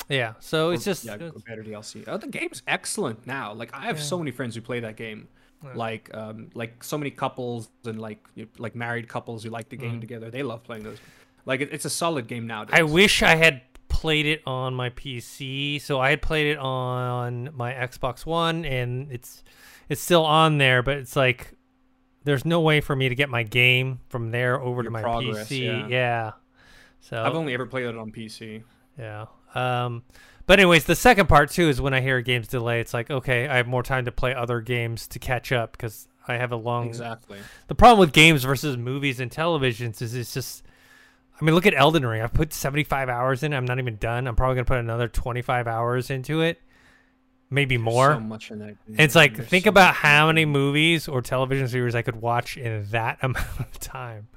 Yeah, so it's Or- just yeah, it's- better DLC. Oh, the game's excellent now. Like I have so many friends who play that game. Like um like so many couples and like you- like married couples who like the game together. They love playing those. Like it, it's a solid game nowadays. Mm. I wish I had played it on my PC. So I had played it on my Xbox One, and it's it's still on there, but it's like there's no way for me to get my game from there over to my progress, PC. yeah. So I've only ever played it on PC. yeah. Um, but anyways, the second part too is when I hear games delay, it's like okay, I have more time to play other games to catch up because I have a long Exactly. the problem with games versus movies and televisions is it's just I mean look at Elden Ring. I've put 75 hours in. I'm not even done. I'm probably going to put another 25 hours into it. Maybe more. So much in that. it's like There's think so about how many movies or television series I could watch in that <laughs> amount of time.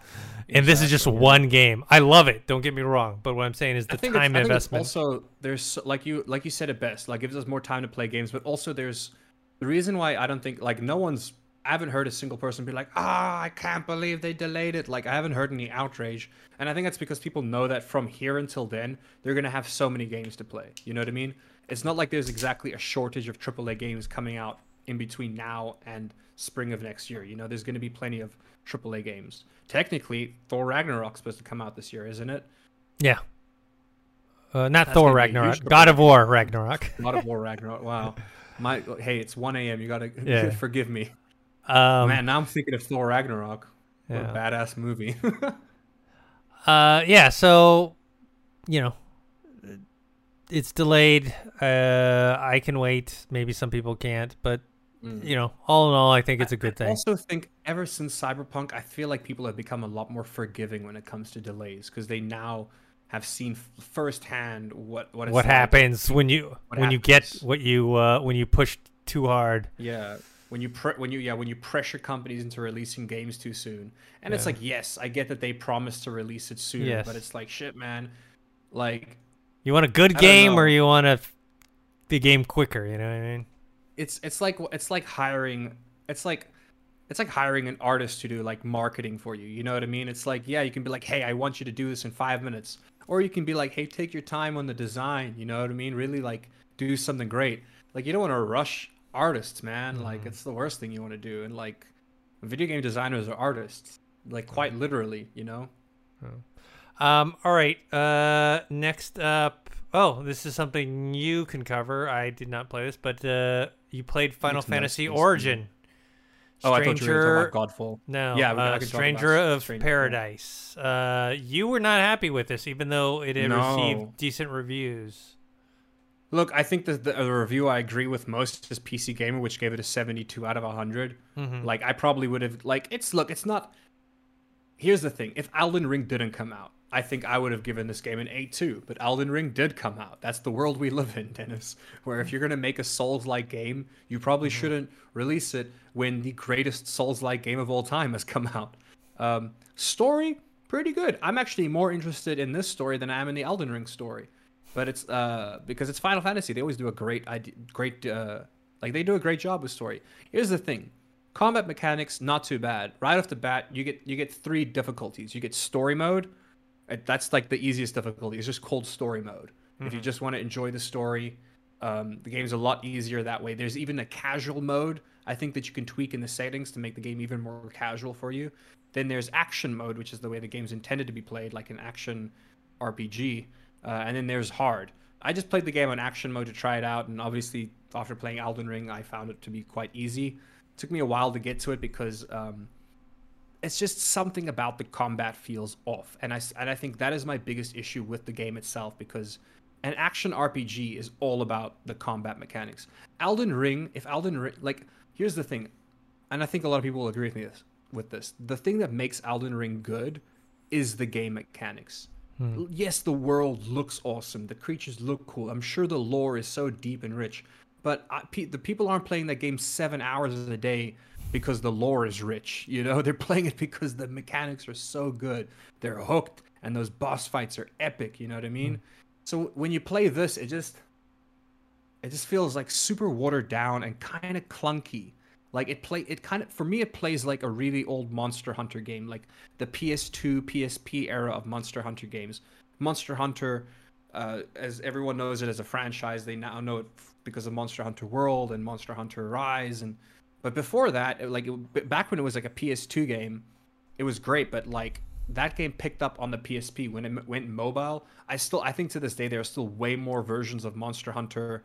And this is just one game. I love it. Don't get me wrong, but what I'm saying is the time investment. also there's like you like you said it best. Like gives us more time to play games, but also there's the reason why I don't think like no one's. I haven't heard a single person be like, "Ah, I can't believe they delayed it." Like I haven't heard any outrage, and I think that's because people know that from here until then they're gonna have so many games to play. You know what I mean? It's not like there's exactly a shortage of AAA games coming out in between now and spring of next year. You know, there's gonna be plenty of AAA games. Technically, Thor Ragnarok's supposed to come out this year, isn't it? yeah. Uh, not That's Thor gonna be a huge Ragnarok. God of War Ragnarok. <laughs> God of War Ragnarok. Wow. My hey, it's 1 a.m. You gotta Yeah. <laughs> forgive me, Um, man. Now I'm thinking of Thor Ragnarok. What Yeah. a badass movie. <laughs> Uh, yeah. So, you know, it's delayed. Uh, I can wait. Maybe some people can't, but you know, all in all, I think it's a good I thing. I also think ever since Cyberpunk, I feel like people have become a lot more forgiving when it comes to delays because they now have seen f- firsthand what what, it's What like. happens when you What when you get what you uh, when you push too hard? Yeah, when you pre- when you yeah when you pressure companies into releasing games too soon, and it's like yes, I get that they promised to release it soon, Yes. but it's like shit, man. Like You want a good game or you want a the game quicker? You know what I mean? it's it's like it's like hiring it's like it's like hiring an artist to do like marketing for you you know what i mean? It's like yeah you can be like hey i want you to do this in five minutes. Or you can be like hey take your time on the design you know what i mean? Really like do something great. Like you don't want to rush artists man. Like mm-hmm. it's the worst thing you want to do. And like video game designers are artists like quite literally you know oh. Um, all right. Uh, next up. Oh, this is something you can cover. I did not play this, but uh, you played Final no Fantasy me. Origin. oh i thought you were talking about godfall No, Yeah, uh, Stranger of Stranger. Paradise. Uh, you were not happy with this, even though it had No. received decent reviews. Look, I think that the, the review I agree with most is PC Gamer, which gave it a 72 out of 100. Mhm. Like, I probably would have, like, it's, look, it's not. Here's the thing if Elden Ring didn't come out, I think I would have given this game an 8 too. But Elden Ring did come out. That's the world we <laughs> live in, Dennis. Where if you're going to make a Souls like game, you probably shouldn't release it when the greatest Souls like game of all time has come out. Um, story, pretty good. I'm actually more interested in this story than I am in the Elden Ring story but it's uh because it's Final Fantasy. They always do a great idea, great uh like they do a great job with story. Here's the thing, combat mechanics not too bad. Right off the bat, you get you get three difficulties. You get story mode. That's like the easiest difficulty. It's just cold story mode. If you just want to enjoy the story, um, the game's a lot easier that way. There's even a casual mode. I think that you can tweak in the settings to make the game even more casual for you. Then there's action mode, which is the way the game's intended to be played, like an action RPG. Uh, and then there's hard. I just played the game on action mode to try it out, and obviously after playing Elden Ring, I found it to be quite easy. It took me a while to get to it because um, it's just something about the combat feels off, and I and I think that is my biggest issue with the game itself because an action RPG is all about the combat mechanics. Elden Ring, if Elden Ring, like here's the thing, and I think a lot of people will agree with me this, with this. The thing that makes Elden Ring good is the game mechanics. Hmm. Yes, the world looks awesome. The creatures look cool. I'm sure the lore is so deep and rich. But I, pe- the people aren't playing that game seven hours a day because the lore is rich. You know, <laughs> they're playing it because the mechanics are so good. They're hooked, and those boss fights are epic. You know what I mean? Hmm. So when you play this, it just it just feels like super watered down and kind of clunky. Like it play it kind of for me it plays like a really old Monster Hunter game, like the PS2, PSP era of Monster Hunter games. Monster Hunter, uh, as everyone knows it as a franchise, they now know it because of Monster Hunter World and Monster Hunter Rise, and but before that, it, like it, back when it was like a PS2 game, it was great, but like that game picked up on the PSP when it went mobile. I still I think to this day there are still way more versions of Monster Hunter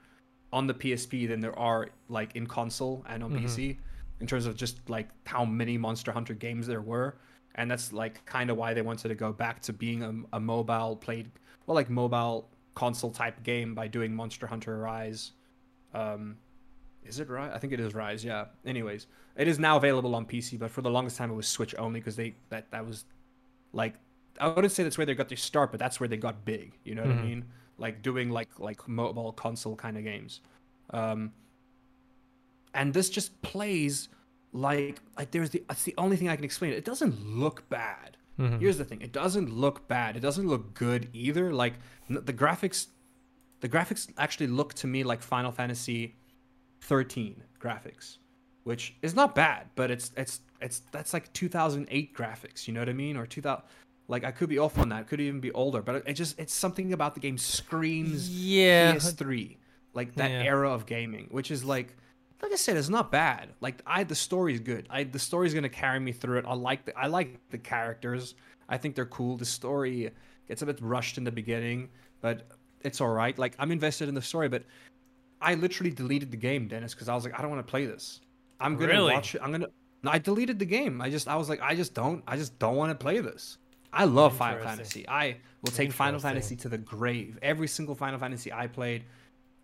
on the PSP than there are like in console and on mm-hmm. PC in terms of just like how many Monster Hunter games there were. And that's like kind of why they wanted to go back to being a, a mobile played, well, like mobile console type game by doing Monster Hunter Rise. Um, is it Rise? I think it is Rise. Yeah. Anyways, it is now available on PC, but for the longest time it was Switch only because they that that was like I wouldn't say that's where they got their start, but that's where they got big. You know what mm-hmm. I mean? like doing like like mobile console kind of games. Um, and this just plays like like there's the that's the only thing I can explain. It doesn't look bad. Mm-hmm. Here's the thing: it doesn't look bad. It doesn't look good either. Like the graphics, the graphics actually look to me like Final Fantasy 13 graphics, which is not bad, but it's it's it's that's like 2008 graphics. You know what I mean? Or 2000 like I could be off on that. Could even be older, but it just it's something about the game screams yeah. PS3, like that yeah. era of gaming, which is like like I said, it's not bad. Like I the story's good. I the story's gonna carry me through it. I like the I like the characters. I think they're cool. The story gets a bit rushed in the beginning, but it's all right. Like I'm invested in the story, but I literally deleted the game, Dennis, because I was like, I don't want to play this. I'm gonna really? watch it. I'm gonna. No, I deleted the game. I just I was like, I just don't. I just don't want to play this. I love Final Fantasy. I will take Final Fantasy to the grave. Every single Final Fantasy I played,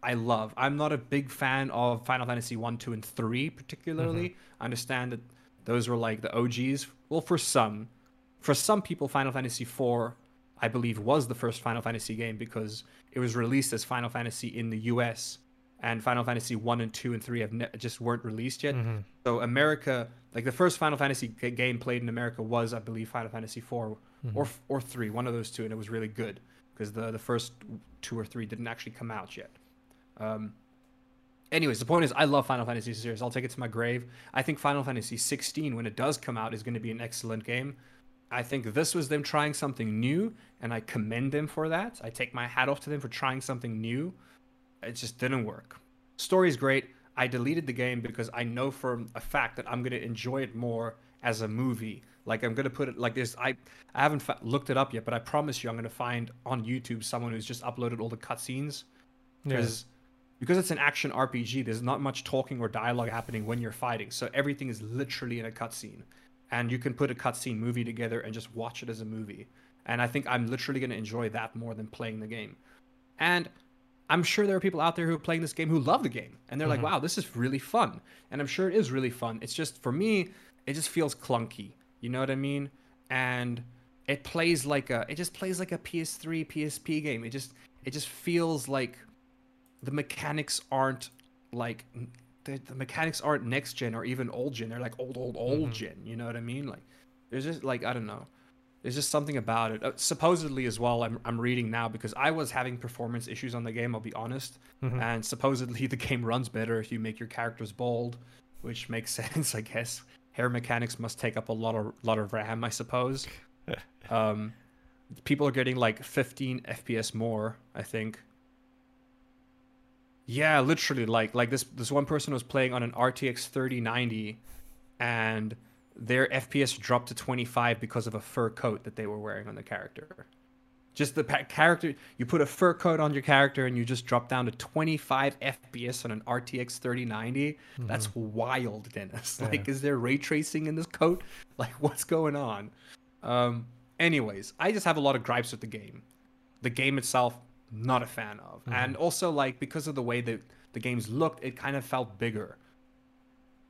I love. I'm not a big fan of Final Fantasy 1, 2, and 3 particularly. Mm-hmm. I understand that those were like the OGs. Well, for some, for some people, Final Fantasy 4, I believe, was the first Final Fantasy game because it was released as Final Fantasy in the US and Final Fantasy 1 and 2 and 3 have ne- just weren't released yet. Mm-hmm. So America, like the first Final Fantasy g- game played in America was, I believe, Final Fantasy 4 mm-hmm. or or three, one of those two, and it was really good because the the first two or three didn't actually come out yet. Um, anyways, the point is, I love Final Fantasy series. I'll take it to my grave. I think Final Fantasy 16, when it does come out, is going to be an excellent game. I think this was them trying something new, and I commend them for that. I take my hat off to them for trying something new. It just didn't work. Story's great. I deleted the game because I know for a fact that I'm going to enjoy it more as a movie like I'm gonna put it like this. I I haven't fa- looked it up yet, but I promise you, I'm gonna find on YouTube someone who's just uploaded all the cutscenes. Because yeah. because it's an action RPG, there's not much talking or dialogue happening when you're fighting, so everything is literally in a cutscene, and you can put a cutscene movie together and just watch it as a movie. And I think I'm literally gonna enjoy that more than playing the game. And I'm sure there are people out there who are playing this game who love the game and they're mm-hmm. like, wow, this is really fun. And I'm sure it is really fun. It's just for me, it just feels clunky. You know what I mean? And it plays like a it just plays like a PS3 PSP game. It just it just feels like the mechanics aren't like the, the mechanics aren't next gen or even old gen. They're like old old old mm-hmm. gen. You know what I mean? Like there's just like I don't know. There's just something about it. Uh, supposedly as well, I'm I'm reading now because I was having performance issues on the game. I'll be honest. Mm-hmm. And supposedly <laughs> the game runs better if you make your characters bold, which makes <laughs> sense, I guess hair mechanics must take up a lot of lot of RAM, I suppose. <laughs> um, people are getting like 15 FPS more, I think. Yeah, literally, like like this this one person was playing on an RTX 3090, and their FPS dropped to 25 because of a fur coat that they were wearing on the character. Just the pa- character, you put a fur coat on your character and you just drop down to 25 FPS on an RTX 3090. That's wild, Dennis. Like, is there ray tracing in this coat? <laughs> Like, what's going on? Um, anyways, I just have a lot of gripes with the game. The game itself, not a fan of. And also, like, because of the way that the games looked, it kind of felt bigger.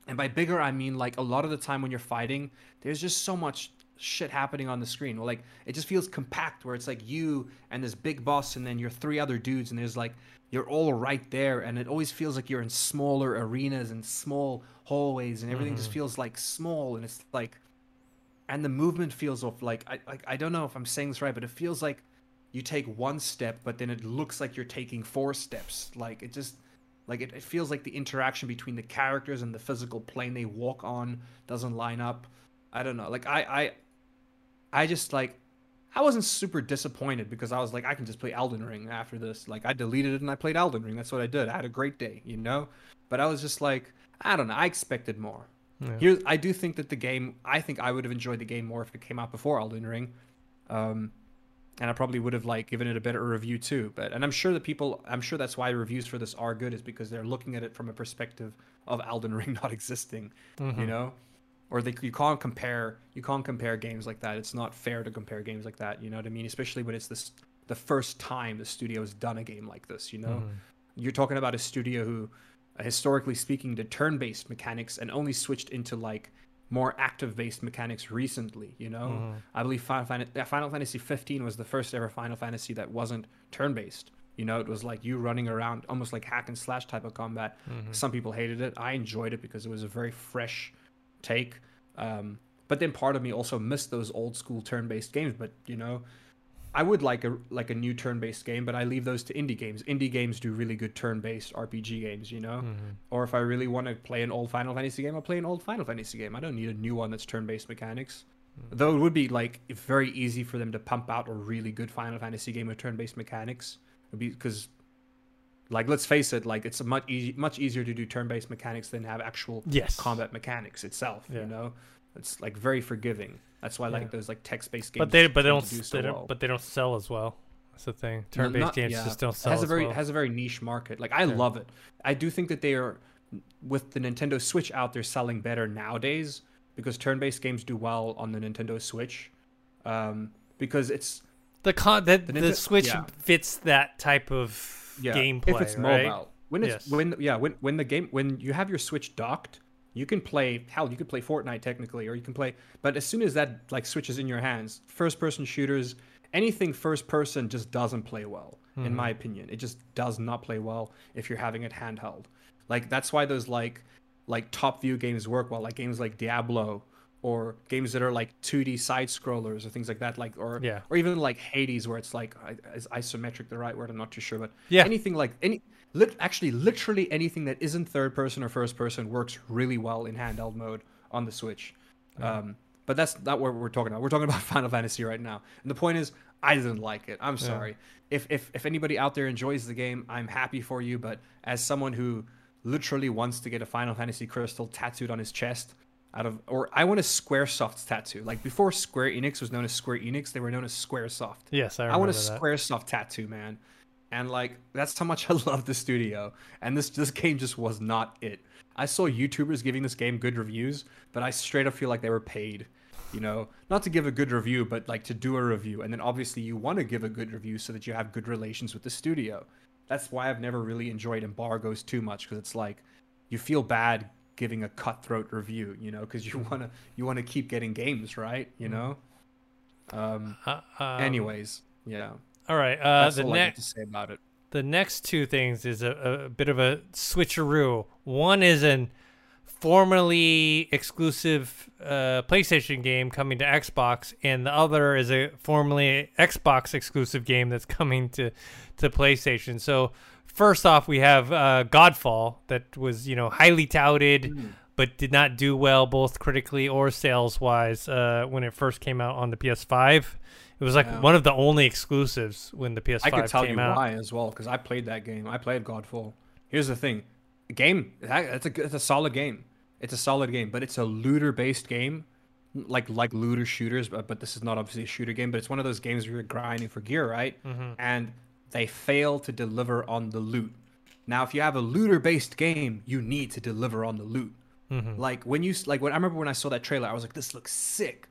And by bigger, I mean like a lot of the time when you're fighting, there's just so much shit happening on the screen. Well, like it just feels compact where it's like you and this big boss and then your three other dudes and there's like you're all right there and it always feels like you're in smaller arenas and small hallways and everything just mm-hmm. feels like small and it's like and the movement feels off like I like I don't know if I'm saying this right, but it feels like you take one step but then it looks like you're taking four steps. Like it just like it, it feels like the interaction between the characters and the physical plane they walk on doesn't line up. I don't know. Like I I I just like I wasn't super disappointed because I was like I can just play Elden Ring after this. Like I deleted it and I played Elden Ring. That's what I did. I had a great day, you know? But I was just like I don't know. I expected more. Yeah. Here I do think that the game I think I would have enjoyed the game more if it came out before Elden Ring. Um and I probably would have like given it a better review too. But and I'm sure that people, I'm sure that's why reviews for this are good, is because they're looking at it from a perspective of Elden Ring <laughs> not existing, you mm-hmm. know, or they you can't compare you can't compare games like that. It's not fair to compare games like that. You know what I mean? Especially when it's this the first time the studio has done a game like this. You know, mm-hmm. you're talking about a studio who, historically speaking, did turn-based mechanics and only switched into like more active-based mechanics recently. You know, I believe Final, uh, Final Fantasy 15 was the first ever Final Fantasy that wasn't turn-based. You know, it was like you running around, almost like hack and slash type of combat. Some people hated it. I enjoyed it because it was a very fresh take. Um, but then part of me also missed those old school turn-based games. But you know, I would like a like a new turn-based game, but I leave those to indie games. Indie games do really good turn-based RPG games, you know. Mm-hmm. Or if I really want to play an old Final Fantasy game, I'll play an old Final Fantasy game. I don't need a new one that's turn-based mechanics. Mm. Though it would be like very easy for them to pump out a really good Final Fantasy game with turn-based mechanics, because like let's face it, like it's a much easy, much easier to do turn-based mechanics than have actual Yes. combat mechanics itself. Yeah. You know, it's like very forgiving. That's why I Yeah. like those like text-based games. But they but they don't, do so they don't well. but they don't sell as well. That's the thing. Turn-based not- games yeah. just don't sell. It sell has a very well. has a very niche market. Like I Yeah. love it. I do think that they are with the Nintendo Switch out they're selling better nowadays because turn-based games do well on the Nintendo Switch. Um, because it's the con that the, The Switch yeah. fits that type of yeah, gameplay, if it's right? mobile. When it's Yes. when yeah when when the game when you have your Switch docked, you can play hell you could play Fortnite technically, or you can play. But as soon as that like switches in your hands, first-person shooters, anything first-person just doesn't play well, in mm-hmm. my opinion. It just does not play well if you're having it handheld. Like that's why those like like top view games work well, like games like Diablo or games that are like 2D side scrollers or things like that, like or Yeah. or even like Hades where it's like is isometric the right word? I'm not too sure, but Yeah. anything like any lit, actually literally anything that isn't third person or first person works really well in handheld mode on the Switch. Um, but that's not what we're talking about. We're talking <laughs> about Final Fantasy right now. And the point is, I didn't like it. I'm sorry. If if if anybody out there enjoys the game, I'm happy for you. But as someone who literally wants to get a Final Fantasy crystal tattooed on his chest, out of or I want a SquareSoft tattoo. Like before Square Enix was known as Square Enix, they were known as SquareSoft. Yes, I I, want a that. SquareSoft tattoo, man. And like that's how much <laughs> I love the studio. And this this game just was not it. I saw YouTubers giving this game good reviews, but I straight up feel like they were paid. You know, not to give a good review, but like to do a review. And then obviously you want to give a good review so that you have good relations with the studio. That's why I've never really enjoyed embargoes too much because it's like you feel bad giving a cutthroat review, you know, because you <laughs> wanna you wanna keep getting games, right? You know. Um. Uh, um, Anyways, yeah. All right. Uh, That's the all I got next to say about it. the next two things is a, a bit of a switcheroo. One is an formerly exclusive uh, PlayStation game coming to Xbox, and the other is a formerly Xbox exclusive game that's <laughs> coming to to PlayStation. So first off, we have uh, Godfall that was you know highly touted. Hmm. But did not do well both critically or sales wise uh, when it first came out on the PS5. It was like Yeah. one of the only exclusives when the PS5 I could tell you out. why as well because I played that game. I played Godfall. Here's the thing, game that's a it's a solid game. It's a solid game, but it's a looter based game like like looter shooters, but but this is not obviously a shooter game, but it's one of those games where you're grinding for gear, right? Mm-hmm. And they fail to deliver on the loot. Now, if you have a looter-based game, you need to deliver on the loot. Mm-hmm. Like when you like when I remember when I saw that trailer, I was like, this looks sick.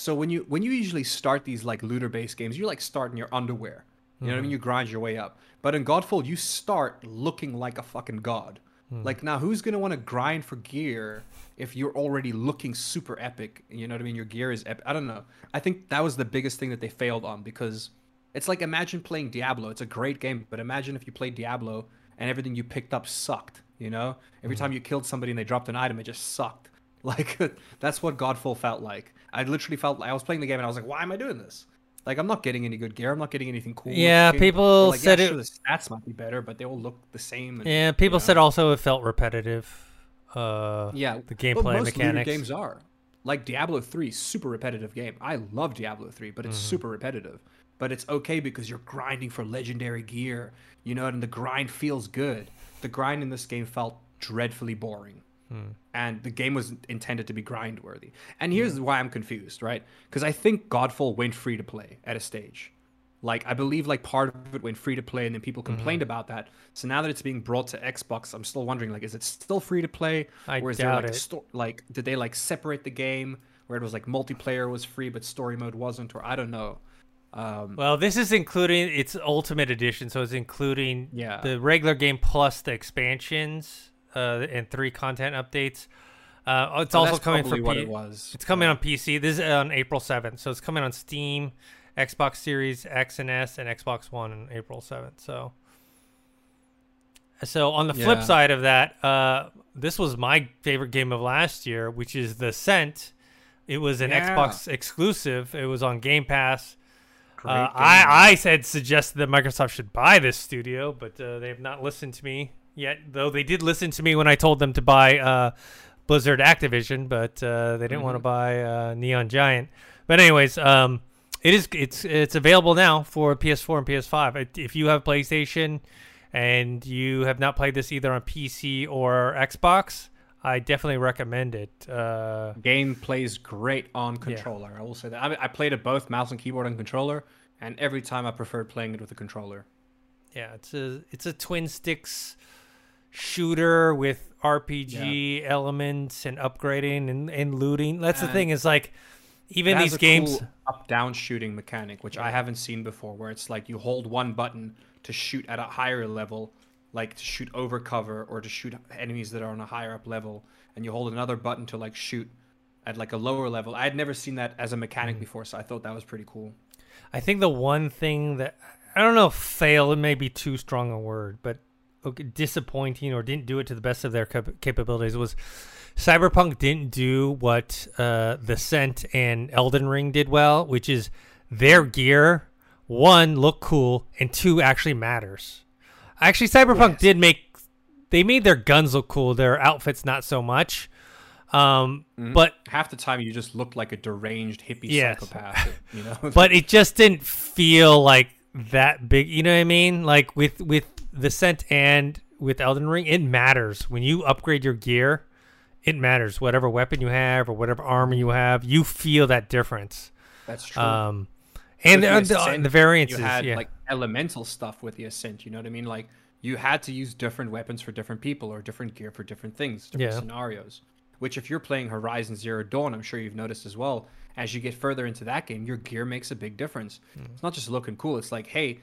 So when you when you usually start these like looter-based games, you like start in your underwear. You know what I mean? Hmm. You grind your way up. But in Godfall, you start looking like a fucking god. Hmm. Like now, who's gonna want to grind for gear if you're already looking super epic? You know what I mean? Your gear is epic. I don't know. I think that was the biggest thing that they failed on because it's like imagine playing Diablo. It's a great game, but imagine if you played Diablo and everything you picked up sucked. You know, every hmm. time you killed somebody and they dropped an item, it just sucked. <laughs> Like that's what Godfall felt like. I literally felt like I was playing the game and I was like, why am I doing this? Like I'm not getting any good gear. I'm not getting anything cool. Yeah, people like, said yeah, it- Sure, the stats might be better, but they all look the same. And, Yeah, people you know? said also it felt repetitive. Uh, Yeah, the but gameplay most mechanics. games are like Diablo 3, super repetitive game. I love Diablo 3, but it's Mm-hmm. super repetitive. But it's okay because you're grinding for legendary gear, you know, and the grind feels good. The grind in this game felt dreadfully boring. Hmm. And the game was intended to be grind worthy. And here's why I'm confused, right? Because I think Godfall went free to play at a stage. Like I believe like part of it went free to play and then people Mm-hmm. complained about that. So now that it's being brought to Xbox, I'm still wondering like is it still free to play I or is there doubt like a it. sto- like did they like separate the game where it was like multiplayer was free but story mode wasn't or I don't know. Um Well, this is including its Ultimate Edition, so it's including Yeah. the regular game plus the expansions uh, and three content updates. Uh, it's so also coming for P- it was. It's coming on PC. This is on April 7th, so it's coming on Steam, Xbox Series X and S, and Xbox One on April 7th. So, so on the flip side of that, uh, this was my favorite game of last year, which is The Ascent. It was an Yeah. Xbox exclusive. It was on Game Pass. Uh. I I said suggested that Microsoft should buy this studio, but uh, they have not listened to me yet. Though they did listen to me when I told them to buy uh, Blizzard Activision, but uh, they didn't want to buy uh, Neon Giant. But anyways, um, it is it's it's available now for PS4 and PS5. If you have PlayStation and you have not played this either on PC or Xbox, I definitely recommend it. Uh, game plays great on controller. I will say that. I, mean, I played it both mouse and keyboard and controller, and every time I preferred playing it with a controller. Yeah, it's a it's a twin sticks shooter with RPG elements and upgrading and, and looting. That's the thing is like even these games cool up-down shooting mechanic, which I haven't seen before, where it's like you hold one button to shoot at a higher level, like to shoot over cover or to shoot enemies that are on a higher up level, and you hold another button to like shoot at like a lower level. I had never seen that as a mechanic Mm. before, so I thought that was pretty cool. I think the one thing that I don't know if fail it may be too strong a word, but disappointing or didn't do it to the best of their cap- capabilities was Cyberpunk didn't do what uh, the Ascent and Elden Ring did well, which is their gear one look cool and two actually matters. Actually, Cyberpunk Yes. did make they made their guns look cool, their outfits not so much. Um, Mhm. but Half the time, you just looked like a deranged hippie Yes. psychopath. You know, <laughs> but it just didn't feel like that big. You know what I mean? Like with with the ascent and with Elden Ring, it matters when you upgrade your gear. It matters whatever weapon you have or whatever armor you have. You feel that difference. that's true. Um, and the, the the, variances, you had yeah, like elemental stuff with the ascent you know what i mean like you had to use different weapons for different people or different gear for different things different Yeah. scenarios which if you're playing horizon zero dawn i'm sure you've noticed as well as you get further into that game your gear makes a big difference Hmm. it's not just looking cool it's like hey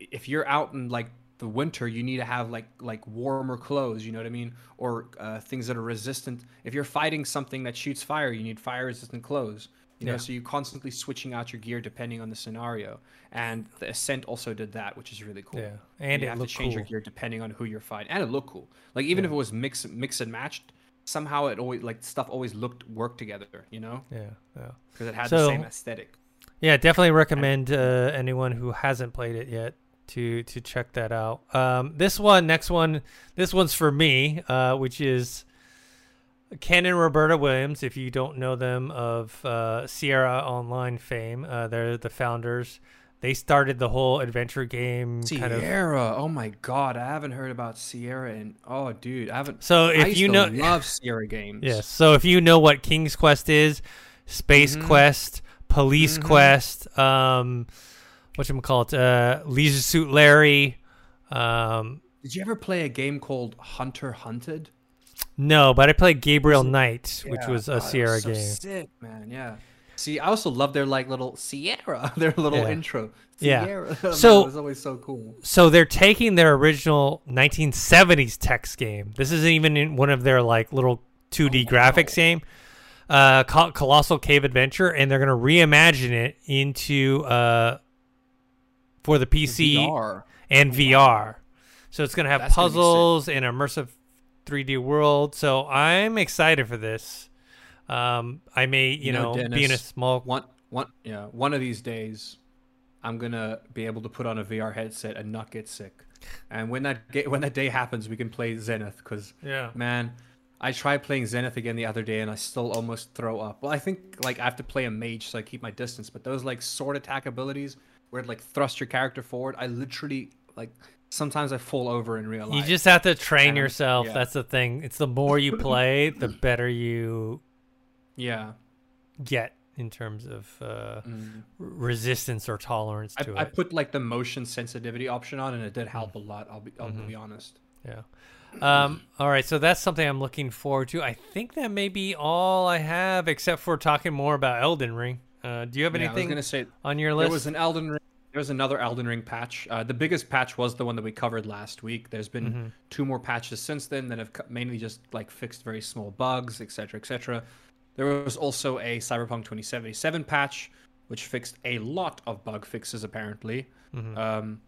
if you're out in like the winter you need to have like like warmer clothes you know what i mean? Or uh, things that are resistant. If you're fighting something that shoots fire you need fire resistant clothes you Yeah. know so you're constantly switching out your gear depending on the scenario. And the ascent also did that which is really cool. Yeah, and you it have to change cool. your gear depending on who you're fighting. And it looked cool. Like even if it was mix mix and matched somehow it always like stuff always looked work together you know? Yeah, yeah. because it had So- the same aesthetic. Yeah, definitely recommend uh, anyone who hasn't played it yet to to check that out. Um, this one, next one, this one's for me, uh, which is Ken and Roberta Williams. If you don't know them of uh, Sierra Online fame, uh, they're the founders. They started the whole adventure game kind of. Sierra, oh my god, I haven't heard about Sierra and oh dude, I haven't. So I if used you know, love Sierra games. Yes. So if you know what King's Quest is, Space Mhm. Quest, Police Mhm. Quest, um, what you call it, uh, Leisure Suit Larry. Um, Did you ever play a game called Hunter Hunted? no, but I played Gabriel Was Knight, which Yeah, was oh, a that was Sierra so game. Sick, man. Yeah. See, I also love their like little Sierra, <laughs> their little Yeah. intro. Yeah. Sierra. <laughs> Man, So- it was always so cool. So they're taking their original 1970s text game. This isn't even in one of their like little 2D Oh, graphics wow. game. Uh, Col- Colossal Cave Adventure, and they're gonna reimagine it into uh for the PC VR. and VR. So it's gonna have That's gonna be sick. puzzles and immersive 3D world. So I'm excited for this. Um, I may, you, You know, know, be in a small. One, one, yeah. One of these days, I'm gonna be able to put on a VR headset and not get sick. And when that ga- when that day happens, we can play Zenith. Cause Yeah. man, I tried playing Zenith again the other day, and I still almost throw up. Well, I think like I have to play a mage, so I keep my distance. But those like sword attack abilities, where it like thrust your character forward, I literally like sometimes I fall over in real life. You just have to train And yourself. yeah. That's the thing. It's the more you play, <laughs> the better you yeah. get in terms of uh, Mm. resistance or tolerance to I it. I put like the motion sensitivity option on, and it did Mm. help a lot. I'll be I'll Mm-hmm. be honest. yeah. Um, all right, so that's something I'm looking forward to. I think that may be all I have, except for talking more about Elden Ring. Uh, do you have Yeah, I was anything gonna say on your list? there was an Elden Ring. There was another Elden Ring patch. Uh, the biggest patch was the one that we covered last week. There's been Mm-hmm. two more patches since then that have mainly just like fixed very small bugs, etc., etc. There was also a Cyberpunk 2077 patch, which fixed a lot of bug fixes apparently. Mm-hmm. Um,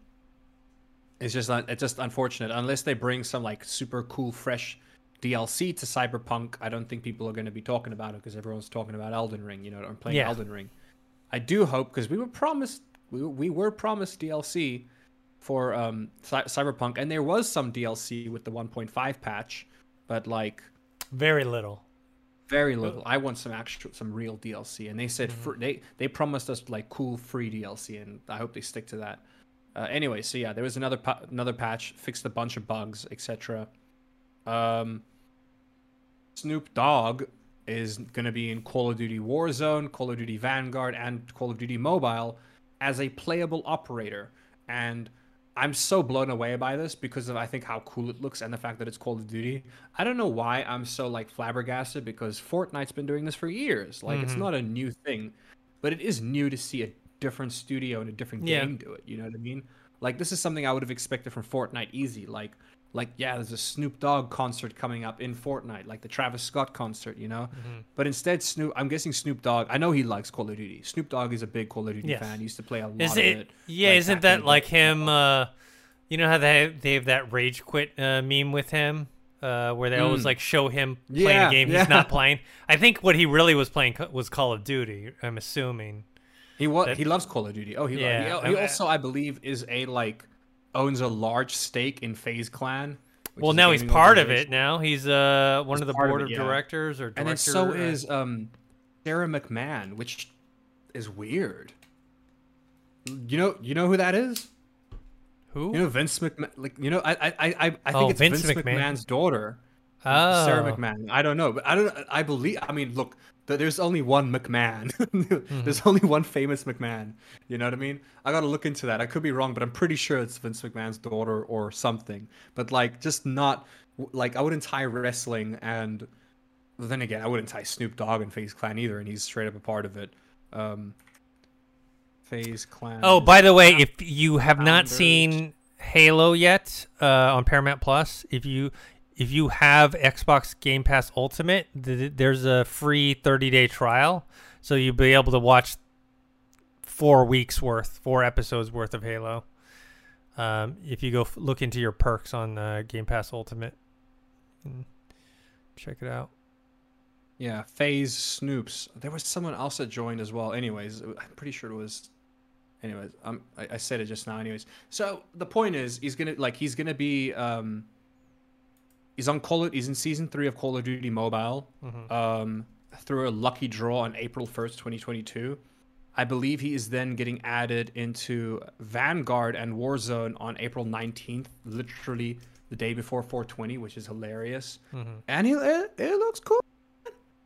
it's just it's just unfortunate unless they bring some like super cool fresh DLC to Cyberpunk. I don't think people are going to be talking about it because everyone's talking about Elden Ring. You know, I'm playing Yeah. Elden Ring. I do hope because we were promised we, we were promised DLC for um, Cy- Cyberpunk, and there was some DLC with the 1.5 patch, but like Very little. very little. I want some actual, some real DLC, and they said fr- they they promised us like cool free DLC, and I hope they stick to that. Uh, anyway, so yeah, there was another pa- another patch, fixed a bunch of bugs, etc. Um, Snoop Dogg is gonna be in Call of Duty Warzone, Call of Duty Vanguard, and Call of Duty Mobile as a playable operator, and I'm so blown away by this because of I think how cool it looks and the fact that it's Call of Duty. I don't know why I'm so like flabbergasted because Fortnite's been doing this for years. Like it's not a new thing, but it is new to see a different studio and a different Yeah. game do it. You know what I mean? Like this is something I would have expected from Fortnite easy. Like like yeah, there's a Snoop Dogg concert coming up in Fortnite, like the Travis Scott concert, you know. Mm-hmm. But instead, Snoop, I'm guessing Snoop Dogg. I know he likes Call of Duty. Snoop Dogg is a big Call of Duty Yes. fan. He used to play a lot Is of it? it. Yeah, like, isn't that like him? Uh, you know how they they have that rage quit uh, meme with him, uh, where they always Mm. like show him playing Yeah, a game yeah. he's not <laughs> playing. I think what he really was playing was Call of Duty. I'm assuming. He was That- he loves Call of Duty. Oh, he Yeah. I- he, also I believe is a like owns a large stake in FaZe Clan. Well, now he's part of it. Now he's uh one He's of the of board it, of yeah. directors or director. and then so uh, is um Sarah McMahon, which is weird. You know, you know who that is? who? You know Vince McMahon. Like you know, I I I I I think Oh, it's Vince Vince, McMahon. McMahon's daughter. Oh, Sarah McMahon. I don't know, but I don't. I believe. I mean, look, there's only one McMahon. Mm-hmm. <laughs> there's only one famous McMahon. You know what I mean? I gotta look into that. I could be wrong, but I'm pretty sure it's Vince McMahon's daughter or something. But like, just not like I wouldn't tie wrestling, and then again, I wouldn't tie Snoop Dogg and FaZe Clan either, and he's straight up a part of it. Um, FaZe Clan. Oh, by the way, if you have not seen Halo yet uh, on Paramount Plus, if you if you have Xbox Game Pass Ultimate, th- there's a free 30 day trial, so you'll be able to watch four weeks worth, four episodes worth of Halo. Um, if you go f- look into your perks on uh, Game Pass Ultimate, Mm. check it out. Yeah, FaZe Snoops. There was someone else that joined as well. Anyways, I'm pretty sure it was. Anyways, um, I, I said it just now. Anyways, so the point is, he's gonna like he's gonna be um. He's on Call. Of, he's in season three of Call of Duty Mobile. Um, through a lucky draw on April first, 2022. I believe he is then getting added into Vanguard and Warzone on April 19th, literally the day before 420, which is hilarious. And he, it, it looks cool.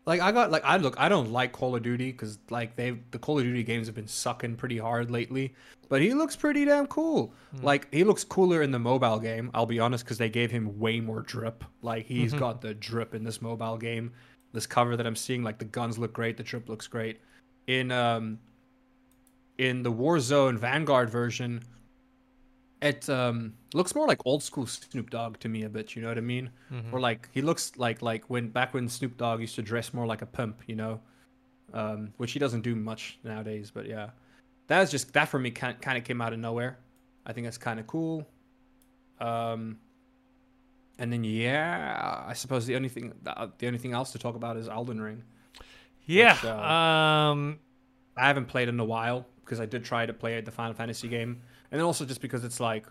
Like I got like I look I don't like Call of Duty because like they the Call of Duty games have been sucking pretty hard lately. But he looks pretty damn cool. Hmm. Like he looks cooler in the mobile game. I'll be honest because they gave him way more drip. Like he's Mm-hmm. got the drip in this mobile game. This cover that I'm seeing, like the guns look great, the drip looks great. In um in the Warzone Vanguard version, it um looks more like old school Snoop Dogg to me a bit. You know what I mean? Mm-hmm. Or like he looks like like when back when Snoop Dogg used to dress more like a pimp. You know, um, which he doesn't do much nowadays. But yeah, that's just that for me kind kind of came out of nowhere. I think that's kind of cool. Um, and then yeah, I suppose the only thing the, the only thing else to talk about is Elden Ring. Yeah. Which, uh, um. I haven't played in a while because I did try to play the Final Fantasy game, and then also just because it's like,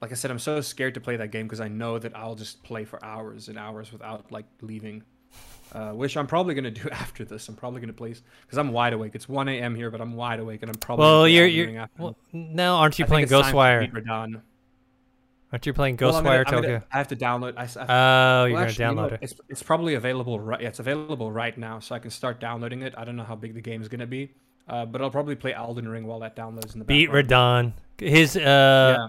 like I said, I'm so scared to play that game because I know that I'll just play for hours and hours without like leaving. Uh, which I'm probably gonna do <laughs> after this. I'm probably gonna play because I'm wide awake. It's 1 a.m. here, but I'm wide awake, and I'm probably. Well, you're you're. After Well, now aren't you I playing it's time to Ghostwire? Aren't you playing Ghostwire gonna- Tokyo? I have to download. I, I- Oh, well, you're actually, gonna download it. It's it's probably available right. Yeah, it's available right now, so I can start downloading it. I don't know how big the game is gonna be, uh, but I'll probably play Elden Ring while that downloads in the back. Beat background. Radahn. His uh, yeah.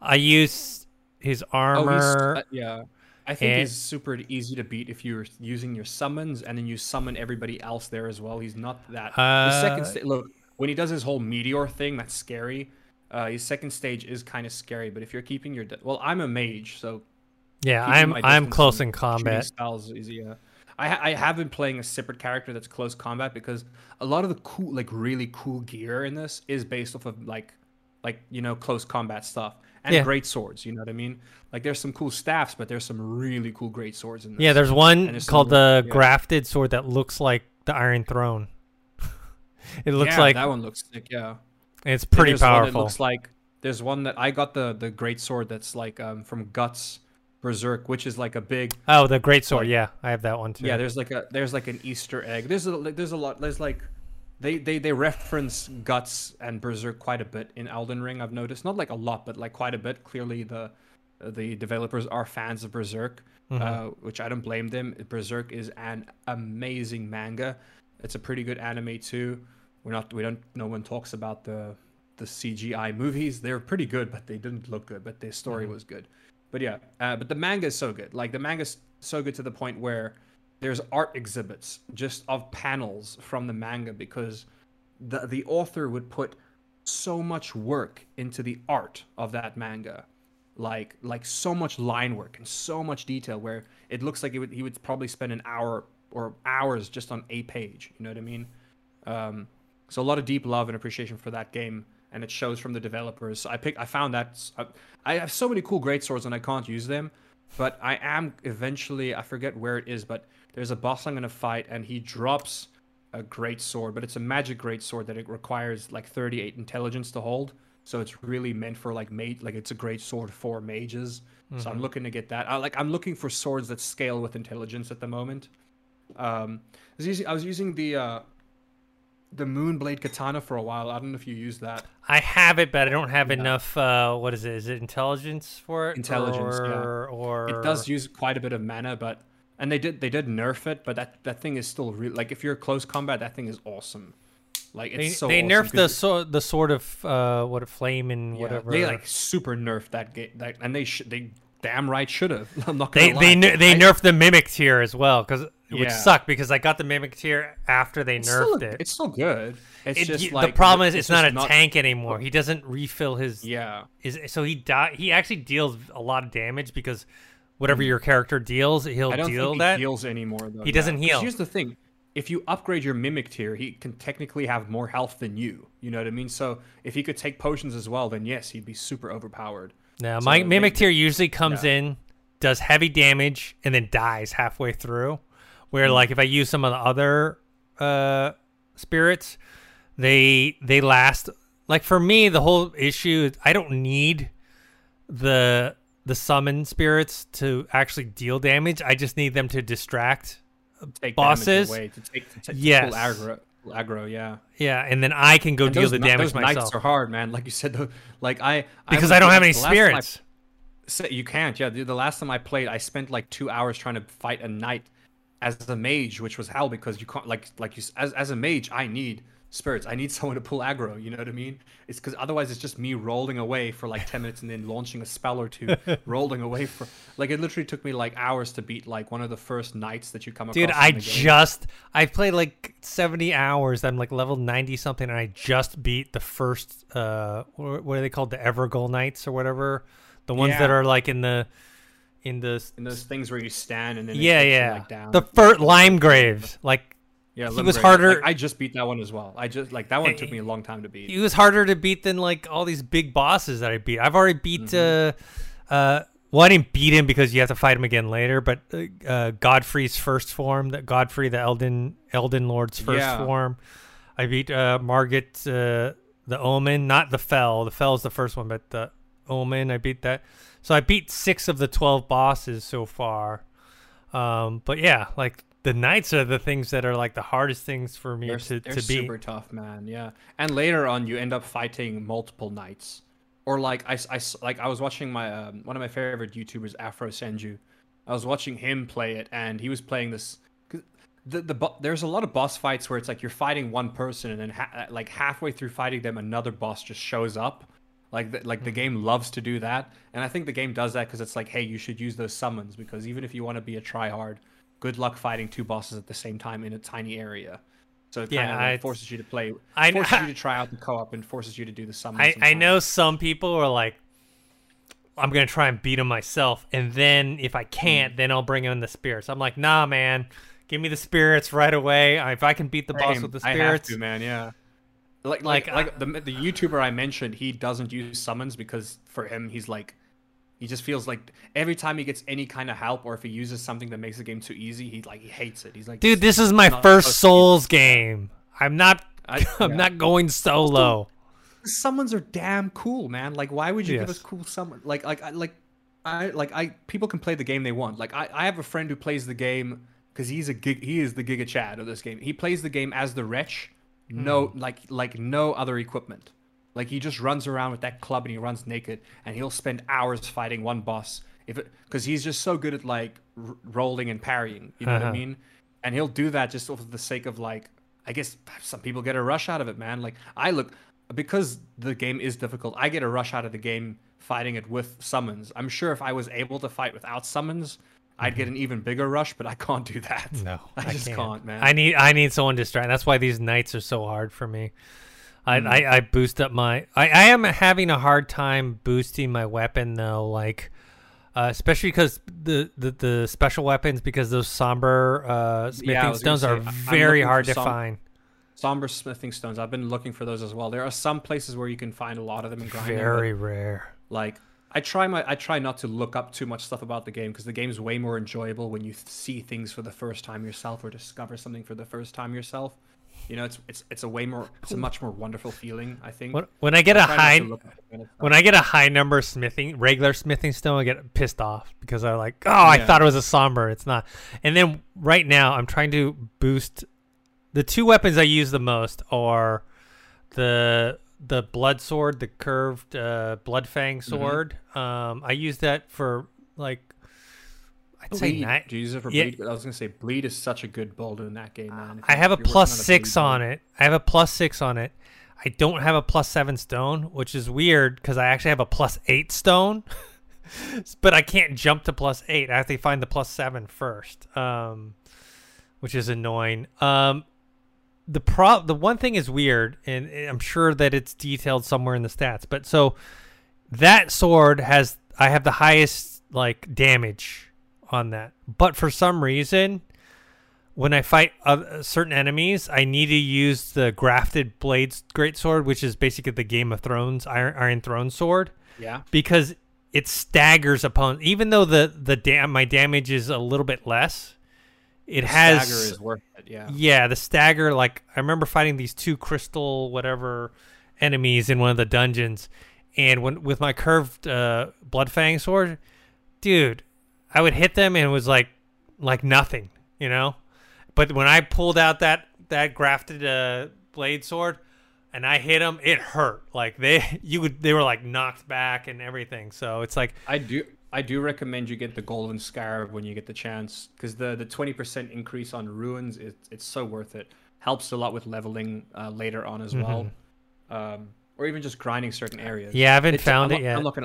I use his Oh, armor. uh, yeah. I think and- he's super easy to beat if you're using your summons and then you summon everybody else there as well. He's not that. his second Uh, sta- look when he does his whole meteor thing, that's scary. Uh, his second stage is kind of scary, but if you're keeping your well, I'm a mage, so yeah, I'm I'm close in combat. Styles is. Yeah. I I have been playing a separate character that's close combat because a lot of the cool like really cool gear in this is based off of like like you know close combat stuff and Yeah. great swords. You know what I mean? Like there's some cool staffs, but there's some really cool great swords in this. Yeah, there's one there's called the yeah. grafted sword that looks like the Iron Throne. <laughs> it looks Yeah, like that one looks sick. Yeah, it's pretty there's one that powerful. looks like there's one that I got the the great sword that's like um from Guts Berserk, which is like a big oh, the great sword. like- yeah, I have that one too. Yeah, there's like a there's like an Easter egg. There's a like, there's a lot. There's like they they they reference guts and berserk quite a bit in Elden Ring. I've noticed not like a lot, but like quite a bit. Clearly, the the developers are fans of Berserk, Mm-hmm. uh, which I don't blame them. Berserk is an amazing manga. It's a pretty good anime too. We're not we don't no one talks about the the CGI movies. They're pretty good, but they didn't look good. But their story was good. But yeah, uh, but the manga is so good. Like the manga's so good to the point where there's art exhibits just of panels from the manga because the the author would put so much work into the art of that manga. Like like so much line work and so much detail where it looks like he would he would probably spend an hour or hours just on a page you know what i mean? Um so a lot of deep love and appreciation for that game and it shows from the developers. So i pick i found that I have so many cool great swords and i can't use them but i am eventually i forget where it is but there's a boss i'm gonna fight and he drops a great sword but it's a magic great sword that it requires like 38 intelligence to hold so it's really meant for like mage like it's a great sword for mages so i'm looking to get that I, like i'm looking for swords that scale with intelligence at the moment um i was using, I was using the uh the moonblade katana for a while i don't know if you use that I have it, but I don't have Yeah. enough. Uh, what is it? Is it intelligence for it? Intelligence, or, yeah. Or it does use quite a bit of mana but and they did they did nerf it but that that thing is still real like if you're close combat that thing is awesome like it's They, so they awesome nerfed the so, the sort of uh, what flame and yeah, whatever. they like super nerfed that game that, and they should they damn right should have <laughs> i'm not gonna they lie. they ner- they I- nerfed the mimic tear as well because which Yeah. suck. because I got the mimic tear after they it's nerfed still, it. it's still good it's It- just like the problem is it's, not just a tank anymore. He doesn't refill his yeah is so he die he actually deals a lot of damage because whatever your character deals, he'll. I don't deal think that. he heals anymore though. He doesn't heal. Here's the thing: if you upgrade your mimic tear, he can technically have more health than you. You know what I mean? So if he could take potions as well, then yes, he'd be super overpowered. Now, So my mimic tear usually comes yeah. in, does heavy damage, and then dies halfway through. Where like if I use some of the other uh, spirits, they they last. Like for me, the whole issue is I don't need the the summon spirits to actually deal damage. I just need them to distract. Take Bosses? away to take to take Yes. aggro, aggro, yeah. Yeah, and then I can go And deal those, the damage those knights myself are hard, man. Like you said, though, like I because was- I don't have any time I spirits. You can't. Yeah, the, the last time I played, I spent like two hours trying to fight a knight, as a mage, which was hell because you can't like like you as as a mage, I need spirits. I need <laughs> someone to pull aggro. You know what I mean? It's because otherwise it's just me rolling away for like ten minutes and then launching a spell or two, <laughs> rolling away for like it literally took me like hours to beat like one of the first knights that you come Dude, across. I game. just I played like 70 hours. I'm like level 90 something, and I just beat the first. Uh, what are they called? The Evergoal Knights or whatever. The ones that are like in the in the in those things where you stand and then yeah yeah like, down. the first lime graves. Like yeah, he was Like, harder- I just beat that one as well. I just like that one took me a long time to beat. it was harder to beat than like all these big bosses that I beat. I've already beat. Mm-hmm. Uh, uh, well, I didn't beat him because you have to fight him again later. But uh, uh, Godfrey's first form, that Godfrey, the Elden Elden Lord's first Yeah. form. I beat uh, Margit, uh, the Omen, not the Fell. The Fell is the first one, but the Omen. I beat that. So I beat six of the twelve bosses so far. Um, but yeah, like the knights are the things that are like the hardest things for me They're, to, they're to beat. super tough, man. Yeah, and later on, you end up fighting multiple knights, or like I, I like I was watching my um, one of my favorite YouTubers, Afro Senju. I was watching him play it, and he was playing this. The, the there's a lot of boss fights where it's like you're fighting one person, and then ha- like halfway through fighting them, another boss just shows up. Like the, like the game loves to do that, and I think the game does that because it's like, hey, you should use those summons because even if you want to be a tryhard, good luck fighting two bosses at the same time in a tiny area. So it Yeah, kind of I- like forces you to play, I- forces you to <laughs> try out the co-op, and forces you to do the summons. I, I know some people are like, I'm gonna try and beat him myself, and then if I can't, hmm. then I'll bring in the spirits. I'm like, nah, man, give me the spirits right away. If I can beat the boss with the spirits, I have to, man. Yeah. Like like Like, like, the the YouTuber I mentioned, he doesn't use summons because for him, he's like, he just feels like every time he gets any kind of help, or if he uses something that makes the game too easy, he like he hates it. He's like, dude, this is my first supposed to be Souls game. I'm not, I- <laughs> I'm yeah. not going solo. summons are damn cool, man. Like, why would you give Yes. us cool summon? Like, like, I, like, I like I people can play the game they want. Like, I, I have a friend who plays the game because he's a gig. He is the Giga Chad of this game. He plays the game as the wretch. No, hmm. like, like no other equipment. Like he just runs around with that club and he runs naked, and he'll spend hours fighting one boss. If because he's just so good at like r- rolling and parrying. You know what I Uh-huh. mean? And he'll do that just for the sake of like I guess some people get a rush out of it, man. Like I look because the game is difficult. I get a rush out of the game fighting it with summons. I'm sure if I was able to fight without summons, I'd get an even bigger rush, but I can't do that. No, <laughs> I, just can't, man. I need, I need someone to distract. That's why these knights are so hard for me. I, Hmm. I, I boost up my. I, I am having a hard time boosting my weapon though, like. Uh, especially because the, the, the special weapons, because those somber uh, smithing I stones are say, I- very hard to som- find. Somber smithing stones. I've been looking for those as well. There are some places where you can find a lot of them and grind them, Very rare. like I try my I try not to look up too much stuff about the game because the game's way more enjoyable when you see things for the first time yourself or discover something for the first time yourself. You know, it's it's it's a way more it's a much more wonderful feeling. I think. When, when I get a high to look up that kind of stuff. when I get a high number smithing regular smithing stone, I get pissed off because I like, oh, I Yeah. thought it was a somber. It's not. And then right now, I'm trying to boost the two weapons I use the most are the the blood sword, the curved uh, blood fang Mm-hmm. sword. Um, I use that for like I'd say bleed. ni- Do you use it for Yeah. bleed? I was gonna say bleed is such a good build in that game, man. I have a if you're working plus on six on it. I have a plus six on it. I don't have a plus seven stone, which is weird because I actually have a plus eight stone, <laughs> but I can't jump to plus eight. I have to find the plus seven first, um, which is annoying. Um, the pro the one thing is weird, and I'm sure that it's detailed somewhere in the stats. But so that sword has I have the highest like damage on that, but for some reason when I fight uh, certain enemies, I need to use the grafted blades greatsword, which is basically the Game of Thrones Iron, Iron Throne sword, Yeah. because it staggers opponents. Even though the the dam my damage is a little bit less, it has Stagger is worth it. Yeah. yeah, the stagger. Like I remember fighting these two crystal whatever enemies in one of the dungeons, and when with my curved uh, blood fang sword, dude, I would hit them and it was like like nothing, you know. But when I pulled out that that grafted uh, blade sword, and I hit them, it hurt. Like they <laughs> you would they were like knocked back and everything. So it's like I do. I do recommend you get the golden scarab when you get the chance, because the the twenty percent increase on runes is it's so worth it. Helps a lot with leveling uh, later on as well, um, or even just grinding certain areas. Yeah, I haven't It's- found I'm, it yet. I'm looking.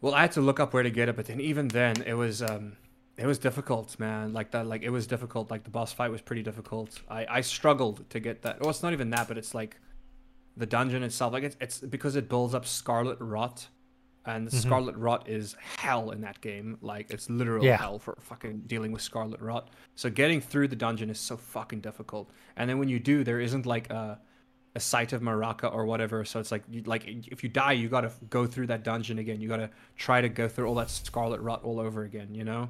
Well, I had to look up where to get it, but then even then, it was um, it was difficult, man. Like that, like it was difficult. Like the boss fight was pretty difficult. I I struggled to get that. Well, it's not even that, but it's like the dungeon itself. Like it's it's because it builds up Scarlet Rot, and Mhm. Scarlet Rot is hell in that game. Like it's literal Yeah. hell for fucking dealing with Scarlet Rot. So getting through the dungeon is so fucking difficult. And then when you do, there isn't like a a site of Marika or whatever. So it's like you, like if you die, you gotta go through that dungeon again. You gotta try to go through all that Scarlet Rot all over again. You know.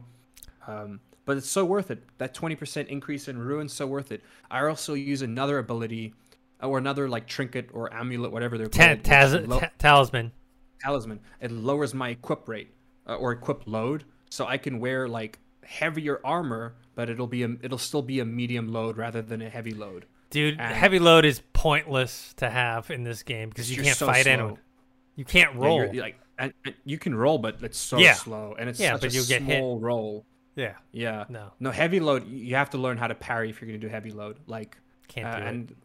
Um, but it's so worth it. That 20% increase in rune, so worth it. I also use another ability or another like trinket or amulet, whatever they're called. taz- lo- talisman. talisman. It lowers my equip rate uh, or equip load, so I can wear like heavier armor, but it'll be a, it'll still be a medium load rather than a heavy load. Dude, And- heavy load is pointless to have in this game because you can't so fight slow. anyone. You can't Yeah, roll. you're like and, and you can roll, but it's so Yeah. slow, and it's Yeah, such but a you'll get hit. roll. yeah, Yeah. no, No heavy load. You have to learn how to parry if you're gonna do heavy load. Like can't Uh, do it. and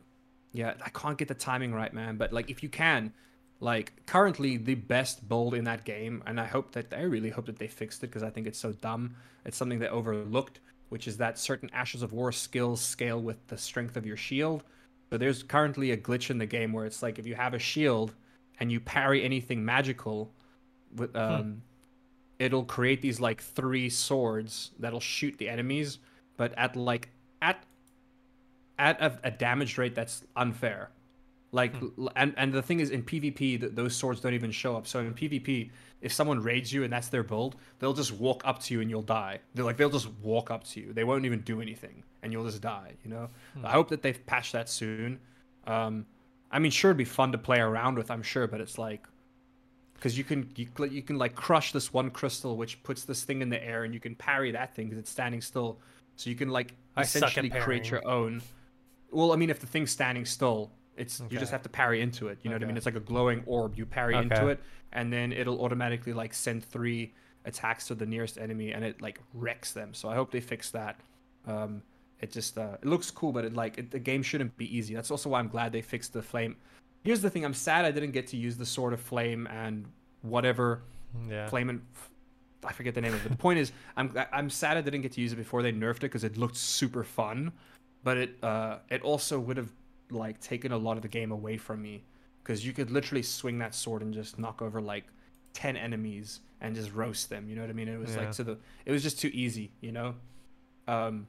yeah, I can't get the timing right, man. But like, if you can, like, currently the best build in that game, and I hope that I really hope that they fixed it because I think it's so dumb. It's something they overlooked, which is that certain Ashes of War skills scale with the strength of your shield. So there's currently a glitch in the game where it's like if you have a shield and you parry anything magical, with um, it'll create these like three swords that'll shoot the enemies, but at like at at a, a damage rate that's unfair. Like, l- and and the thing is, in PvP, th- those swords don't even show up. So in PvP, if someone raids you and that's their build, they'll just walk up to you and you'll die. They're like, they'll just walk up to you. They won't even do anything, and you'll just die. You know. I hope that they've patched that soon. Um, I mean, sure, it'd be fun to play around with. I'm sure, but it's like, because you can you, you can like crush this one crystal, which puts this thing in the air, and you can parry that thing because it's standing still. So you can like I essentially create your own. Well, I mean, if the thing's standing still, it's you just have to parry into it. You know what I mean? It's like a glowing orb. You parry into it, and then it'll automatically like send three attacks to the nearest enemy, and it like wrecks them. So I hope they fix that. Um, it just uh, it looks cool, but it like it, the game shouldn't be easy. That's also why I'm glad they fixed the flame. Here's the thing: I'm sad I didn't get to use the sword of flame and whatever yeah. flame and I forget the name of it. The point is, I'm I'm sad I didn't get to use it before they nerfed it because it looked super fun, but it uh it also would have like taken a lot of the game away from me because you could literally swing that sword and just knock over like ten enemies and just roast them. You know what I mean? It was Yeah. like to the it was just too easy. You know, um.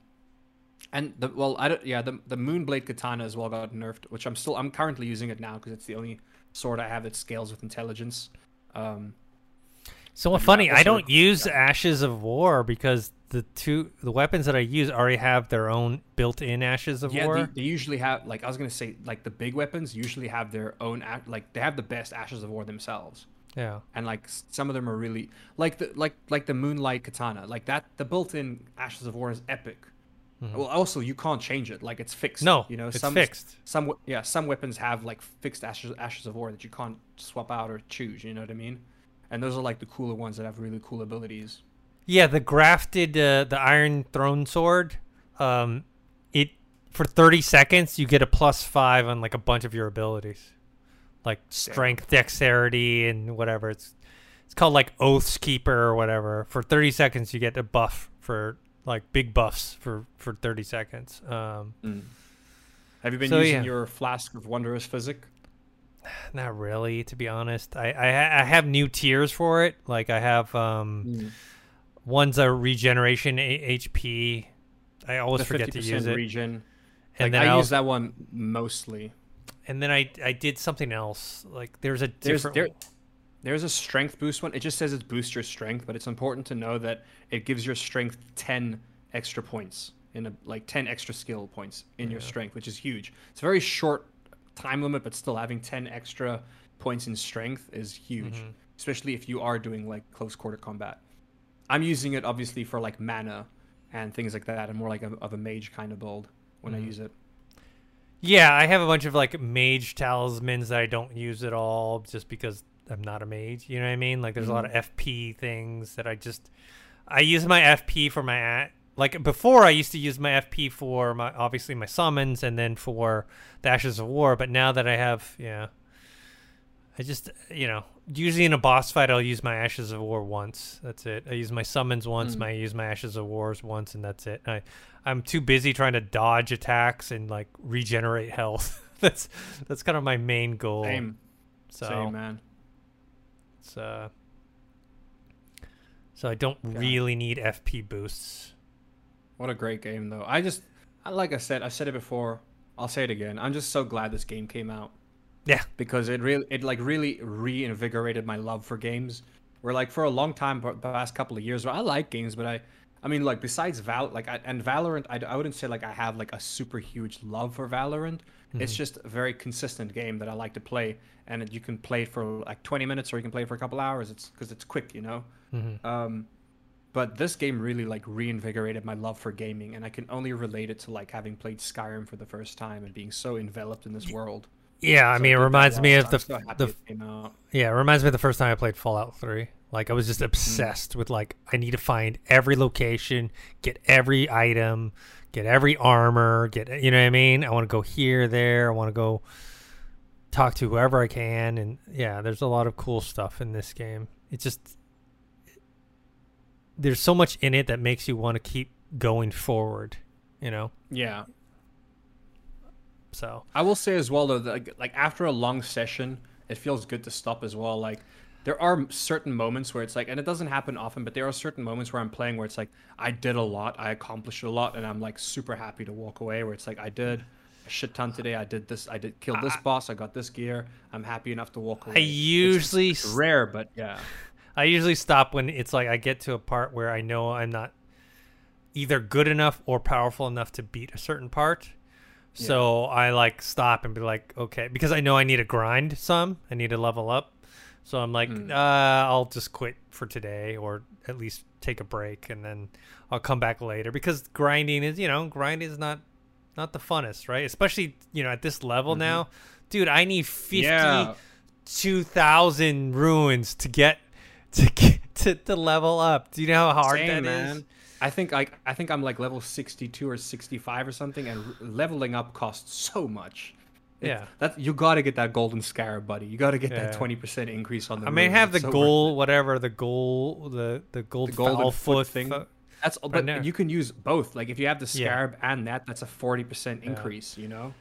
And the well, I don't. Yeah, the the Moonblade Katana as well got nerfed, which I'm still. I'm currently using it now because it's the only sword I have that scales with intelligence. Um, So Yeah, funny, I don't use Ashes of War because the two the weapons that I use already have their own built-in Ashes of yeah, War. they, they usually have like I was gonna say like the big weapons usually have their own like they have the best ashes of war themselves, yeah. and like some of them are really like the like like the moonlight katana like that the built-in ashes of war is epic. Well, also you can't change it like it's fixed. Mm-hmm. No, you know it's some fixed. some yeah some weapons have like fixed ashes ashes of war that you can't swap out or choose. You know what I mean? And those are like the cooler ones that have really cool abilities. Yeah, the grafted uh, the Iron Throne Sword. Um, it for thirty seconds you get a plus five on like a bunch of your abilities, like strength, dexterity, and whatever. It's it's called like Oaths Keeper or whatever. For thirty seconds you get a buff for like big buffs for for thirty seconds. Um, Have you been So, using yeah. your flask of wondrous physic? <sighs> not really, to be honest. I I, I have new tears for it. Like I have um. Mm. One's a regeneration a- HP. I always The forget to 50% use it. Regen. and Like, then I I use that one mostly. and then I I did something else. Like there's a There's different. there, there's a strength boost one. It just says it boosts your strength, but it's important to know that it gives your strength ten extra points in a like ten extra skill points in your strength, which is huge. It's a very short time limit, but still having ten extra points in strength is huge, Mhm. especially if you are doing like close quarter combat. I'm using it obviously for like mana and things like that, and more like a, of a mage kind of build when I Mhm. use it. Yeah, I have a bunch of like mage talismans that I don't use at all just because I'm not a mage. You know what I mean? Like there's a lot of FP things that I just I use my FP for my a- like before I used to use my FP for my obviously my summons and then for the Ashes of War, but now that I have yeah I just you know usually in a boss fight I'll use my Ashes of War once. That's it. I use my summons once, Mm. my I use my Ashes of Wars once, and that's it. I I'm too busy trying to dodge attacks and like regenerate health. <laughs> that's that's kind of my main goal. Same, So same man. it's uh so I don't Yeah. really need FP boosts. What a great game, though. I just, like I said, I said it before. I'll say it again. I'm just so glad this game came out Yeah. because it really, it like really reinvigorated my love for games. Where like for a long time, the past couple of years, where I like games, but I, I mean, like besides Val, like I, and Valorant, I, I wouldn't say like I have like a super huge love for Valorant. It's just a very consistent game that I like to play, and you can play it for like 20 minutes or you can play it for a couple hours. It's because it's quick, you know. Mhm. Um, but this game really like reinvigorated my love for gaming, and I can only relate it to like having played Skyrim for the first time and being so enveloped in this world. Yeah, I So mean it reminds me of the so the. Yeah, it reminds me of the first time I played Fallout 3. Like I was just obsessed with like I need to find every location, get every item, get every armor, get you know what I mean? I want to go here, there, I want to go talk to whoever I can and yeah, there's a lot of cool stuff in this game. It's just there's so much in it that makes you want to keep going forward, you know? Yeah, So, I will say as well though, that, like, after a long session, it feels good to stop as well. Like there are certain moments where it's like, and it doesn't happen often, but there are certain moments where I'm playing where it's like I did a lot, I accomplished a lot, and I'm like super happy to walk away. Where it's like I did a shit ton today. I did this. I did kill this boss. I got this gear. I'm happy enough to walk away. I usually it's rare, but yeah. <laughs> I usually stop when it's like I get to a part where I know I'm not either good enough or powerful enough to beat a certain part. So I like stop and be like, okay, because I know I need to grind some. I need to level up. So I'm like, Mm. uh, I'll just quit for today or at least take a break and then I'll come back later because grinding is, you know, grinding is not not the funnest, right? Especially, you know, at this level Mhm. now. Dude, I need 50 Yeah. 2000 runes to get to get to, to level up. Do you know how hard Same, that is? I think like I think I'm like level 62 or 65 or something, and leveling up costs so much. It- Yeah. that you got to get that golden scarab, buddy. You got to get that 20% increase on the. I may have the so goal, whatever the goal, the the gold, The golden foot foot thing. That's but now. you can use both. Like if you have the Yeah. scarab and that, that's a 40% increase. You know.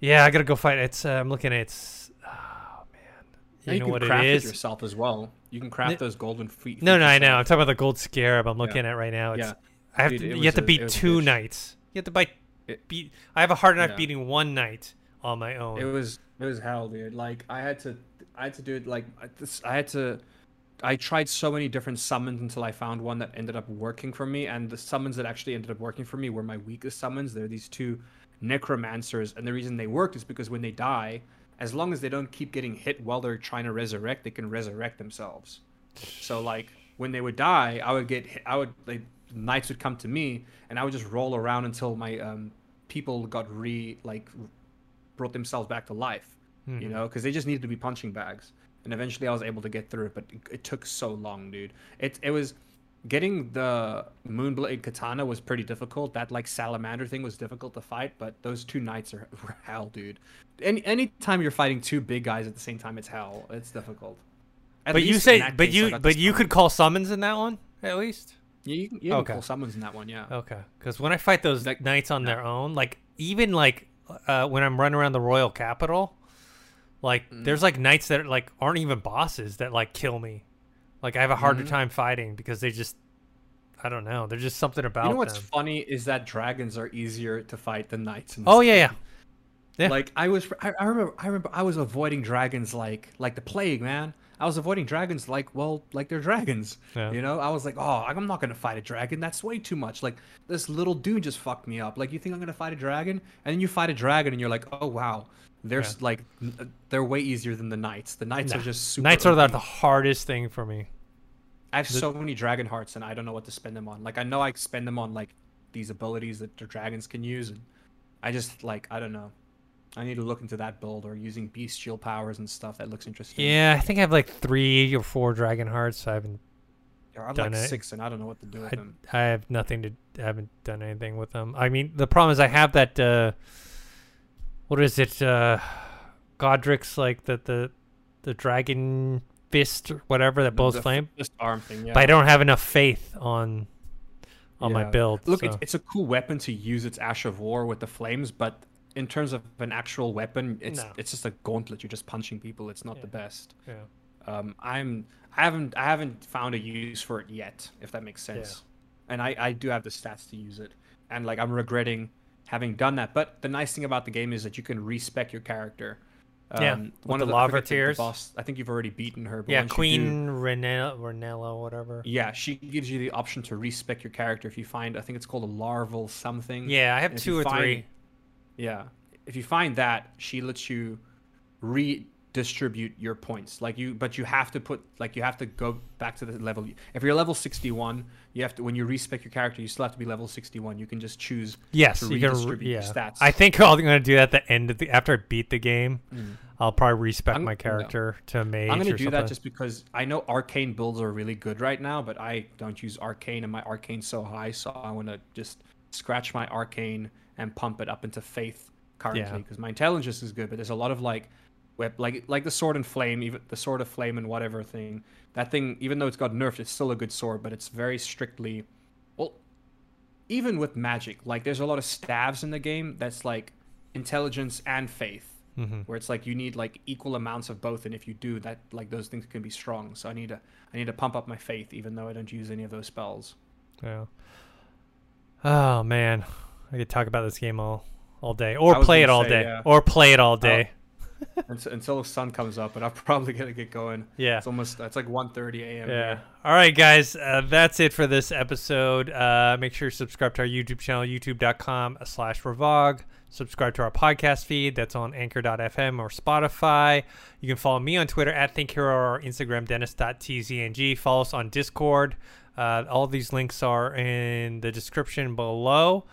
Yeah, I gotta go fight. It's uh, I'm looking at it's. Oh man, Now you, know can what craft it is? yourself as well. You can craft those golden feet. No, no, I know. I'm talking about the gold scarab. I'm looking at right now. It's, Yeah. I have Dude, to. You have to a- beat it was a two knights. You have to bite. It- beat. I have a hard enough Yeah. beating one knight on my own. It was it was hell, dude. Like I had to I had to do it like this. I had to. I tried so many different summons until I found one that ended up working for me. And the summons that actually ended up working for me were my weakest summons. They're these two necromancers, and the reason they worked is because when they die, as long as they don't keep getting hit while they're trying to resurrect, they can resurrect themselves. So like when they would die, I would get hit, I would like knights would come to me, and I would just roll around until my um, people got re like brought themselves back to life. You Mhm. know, because they just needed to be punching bags, and eventually I was able to get through it, but it, it took so long, dude. It it was getting the moonblade katana was pretty difficult. That like salamander thing was difficult to fight, but those two knights are <laughs> hell, dude. Any anytime you're fighting two big guys at the same time, it's hell. It's difficult. At but you say, but case, you, but you could call summons in that one at least. Yeah, you can, you can call summons in that one. Yeah. Okay, because when I fight those Like- knights on their own, like even like uh, when I'm running around the royal capital, like Mm. there's like knights that like aren't even bosses that like kill me. Like I have a harder Mhm. time fighting because they just, I don't know, there's just something about them. You know what's them. funny is that dragons are easier to fight than knights. Oh yeah, yeah. Yeah. Like I was, I, I remember, I remember, I was avoiding dragons like like the plague, man. I was avoiding dragons like, well, like they're dragons. Yeah. You know, I was like, oh, I'm not gonna fight a dragon. That's way too much. Like this little dude just fucked me up. Like you think I'm gonna fight a dragon, and then you fight a dragon, and you're like, oh wow, they're Yeah. like, they're way easier than the knights. The knights Nah. are just super. Knights are the, the hardest thing for me. I have the- so many dragon hearts, and I don't know what to spend them on. Like I know I spend them on like these abilities that the dragons can use, and I just like I don't know. I need to look into that build or using bestial powers and stuff. That looks interesting. Yeah, I think I have like three or four dragon hearts. So I haven't. Yeah, I have done like it. six, and I don't know what to do with I, them. I have nothing to. I haven't done anything with them. I mean, the problem is I have that. uh What is it? uh Godrick's like the the the dragon fist or whatever that blows The- flame. Just arm thing. Yeah. But I don't have enough faith on on my build. Look, so- it's, it's a cool weapon to use its Ash of War with the flames, but in terms of an actual weapon, it's No. it's just a gauntlet. You're just punching people. It's not Yeah. the best. yeah. Um, I'm I haven't I haven't found a use for it yet, if that makes sense. Yeah. And I I do have the stats to use it, and like I'm regretting having done that. But the nice thing about the game is that you can respec your character. Yeah, Um, the I lava forget the- the tears. boss. I think you've already beaten her. But Yeah, do- Queen Rennala, Rennala, whatever. yeah, she gives you the option to respec your character if you find I think it's called a larval something. Yeah, I have And two or find- three. Yeah. If you find that, she lets you redistribute your points. Like you but you have to put like you have to go back to the level if you're level 61, you have to when you respec your character, you still have to be level 61. You can just choose Yes, to you can. Re- redistribute yeah, your stats. I think I'm gonna do that at the end of the after I beat the game. Mm. I'll probably respec I'm- my no. character to a mage I'm going to do something. that just because I know arcane builds are really good right now, but I don't use arcane and my arcane's so high, so I want to just scratch my arcane and pump it up into faith currently Yeah. because my intelligence is good, but there's a lot of like web like like the sword and flame, even the sword of flame and whatever thing. That thing even though it's got nerfed, it's still a good sword, but it's very strictly well even with magic, like there's a lot of staves in the game that's like intelligence and faith hmm where it's like you need like equal amounts of both and if you do that like those things can be strong so i need to i need to pump up my faith even though i don't use any of those spells Yeah. Oh man, I could talk about this game all all day, or play it all say, day, yeah. or play it all day. <laughs> until, until the sun comes up and i'm <laughs> probably gonna get going yeah. it's almost it's like 1.30 a.m Yeah. here. All right, guys. Uh, that's it for this episode. Uh, make sure you subscribe to our YouTube channel, youtube.com slash Revog. Subscribe to our podcast feed. That's on anchor.fm or Spotify. You can follow me on Twitter at ThinkHero or Instagram, dennis.tzng. Follow us on Discord. Uh, all these links are in the description below.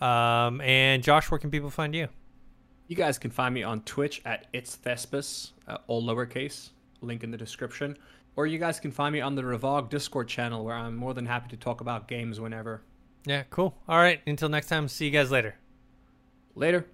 Um, and Josh, where can people find you? You guys can find me on twitch at it's thespis uh, all lowercase link in the description or you guys can find me on the revog discord channel where i'm more than happy to talk about games whenever Yeah, cool. All right. Until next time, see you guys later. later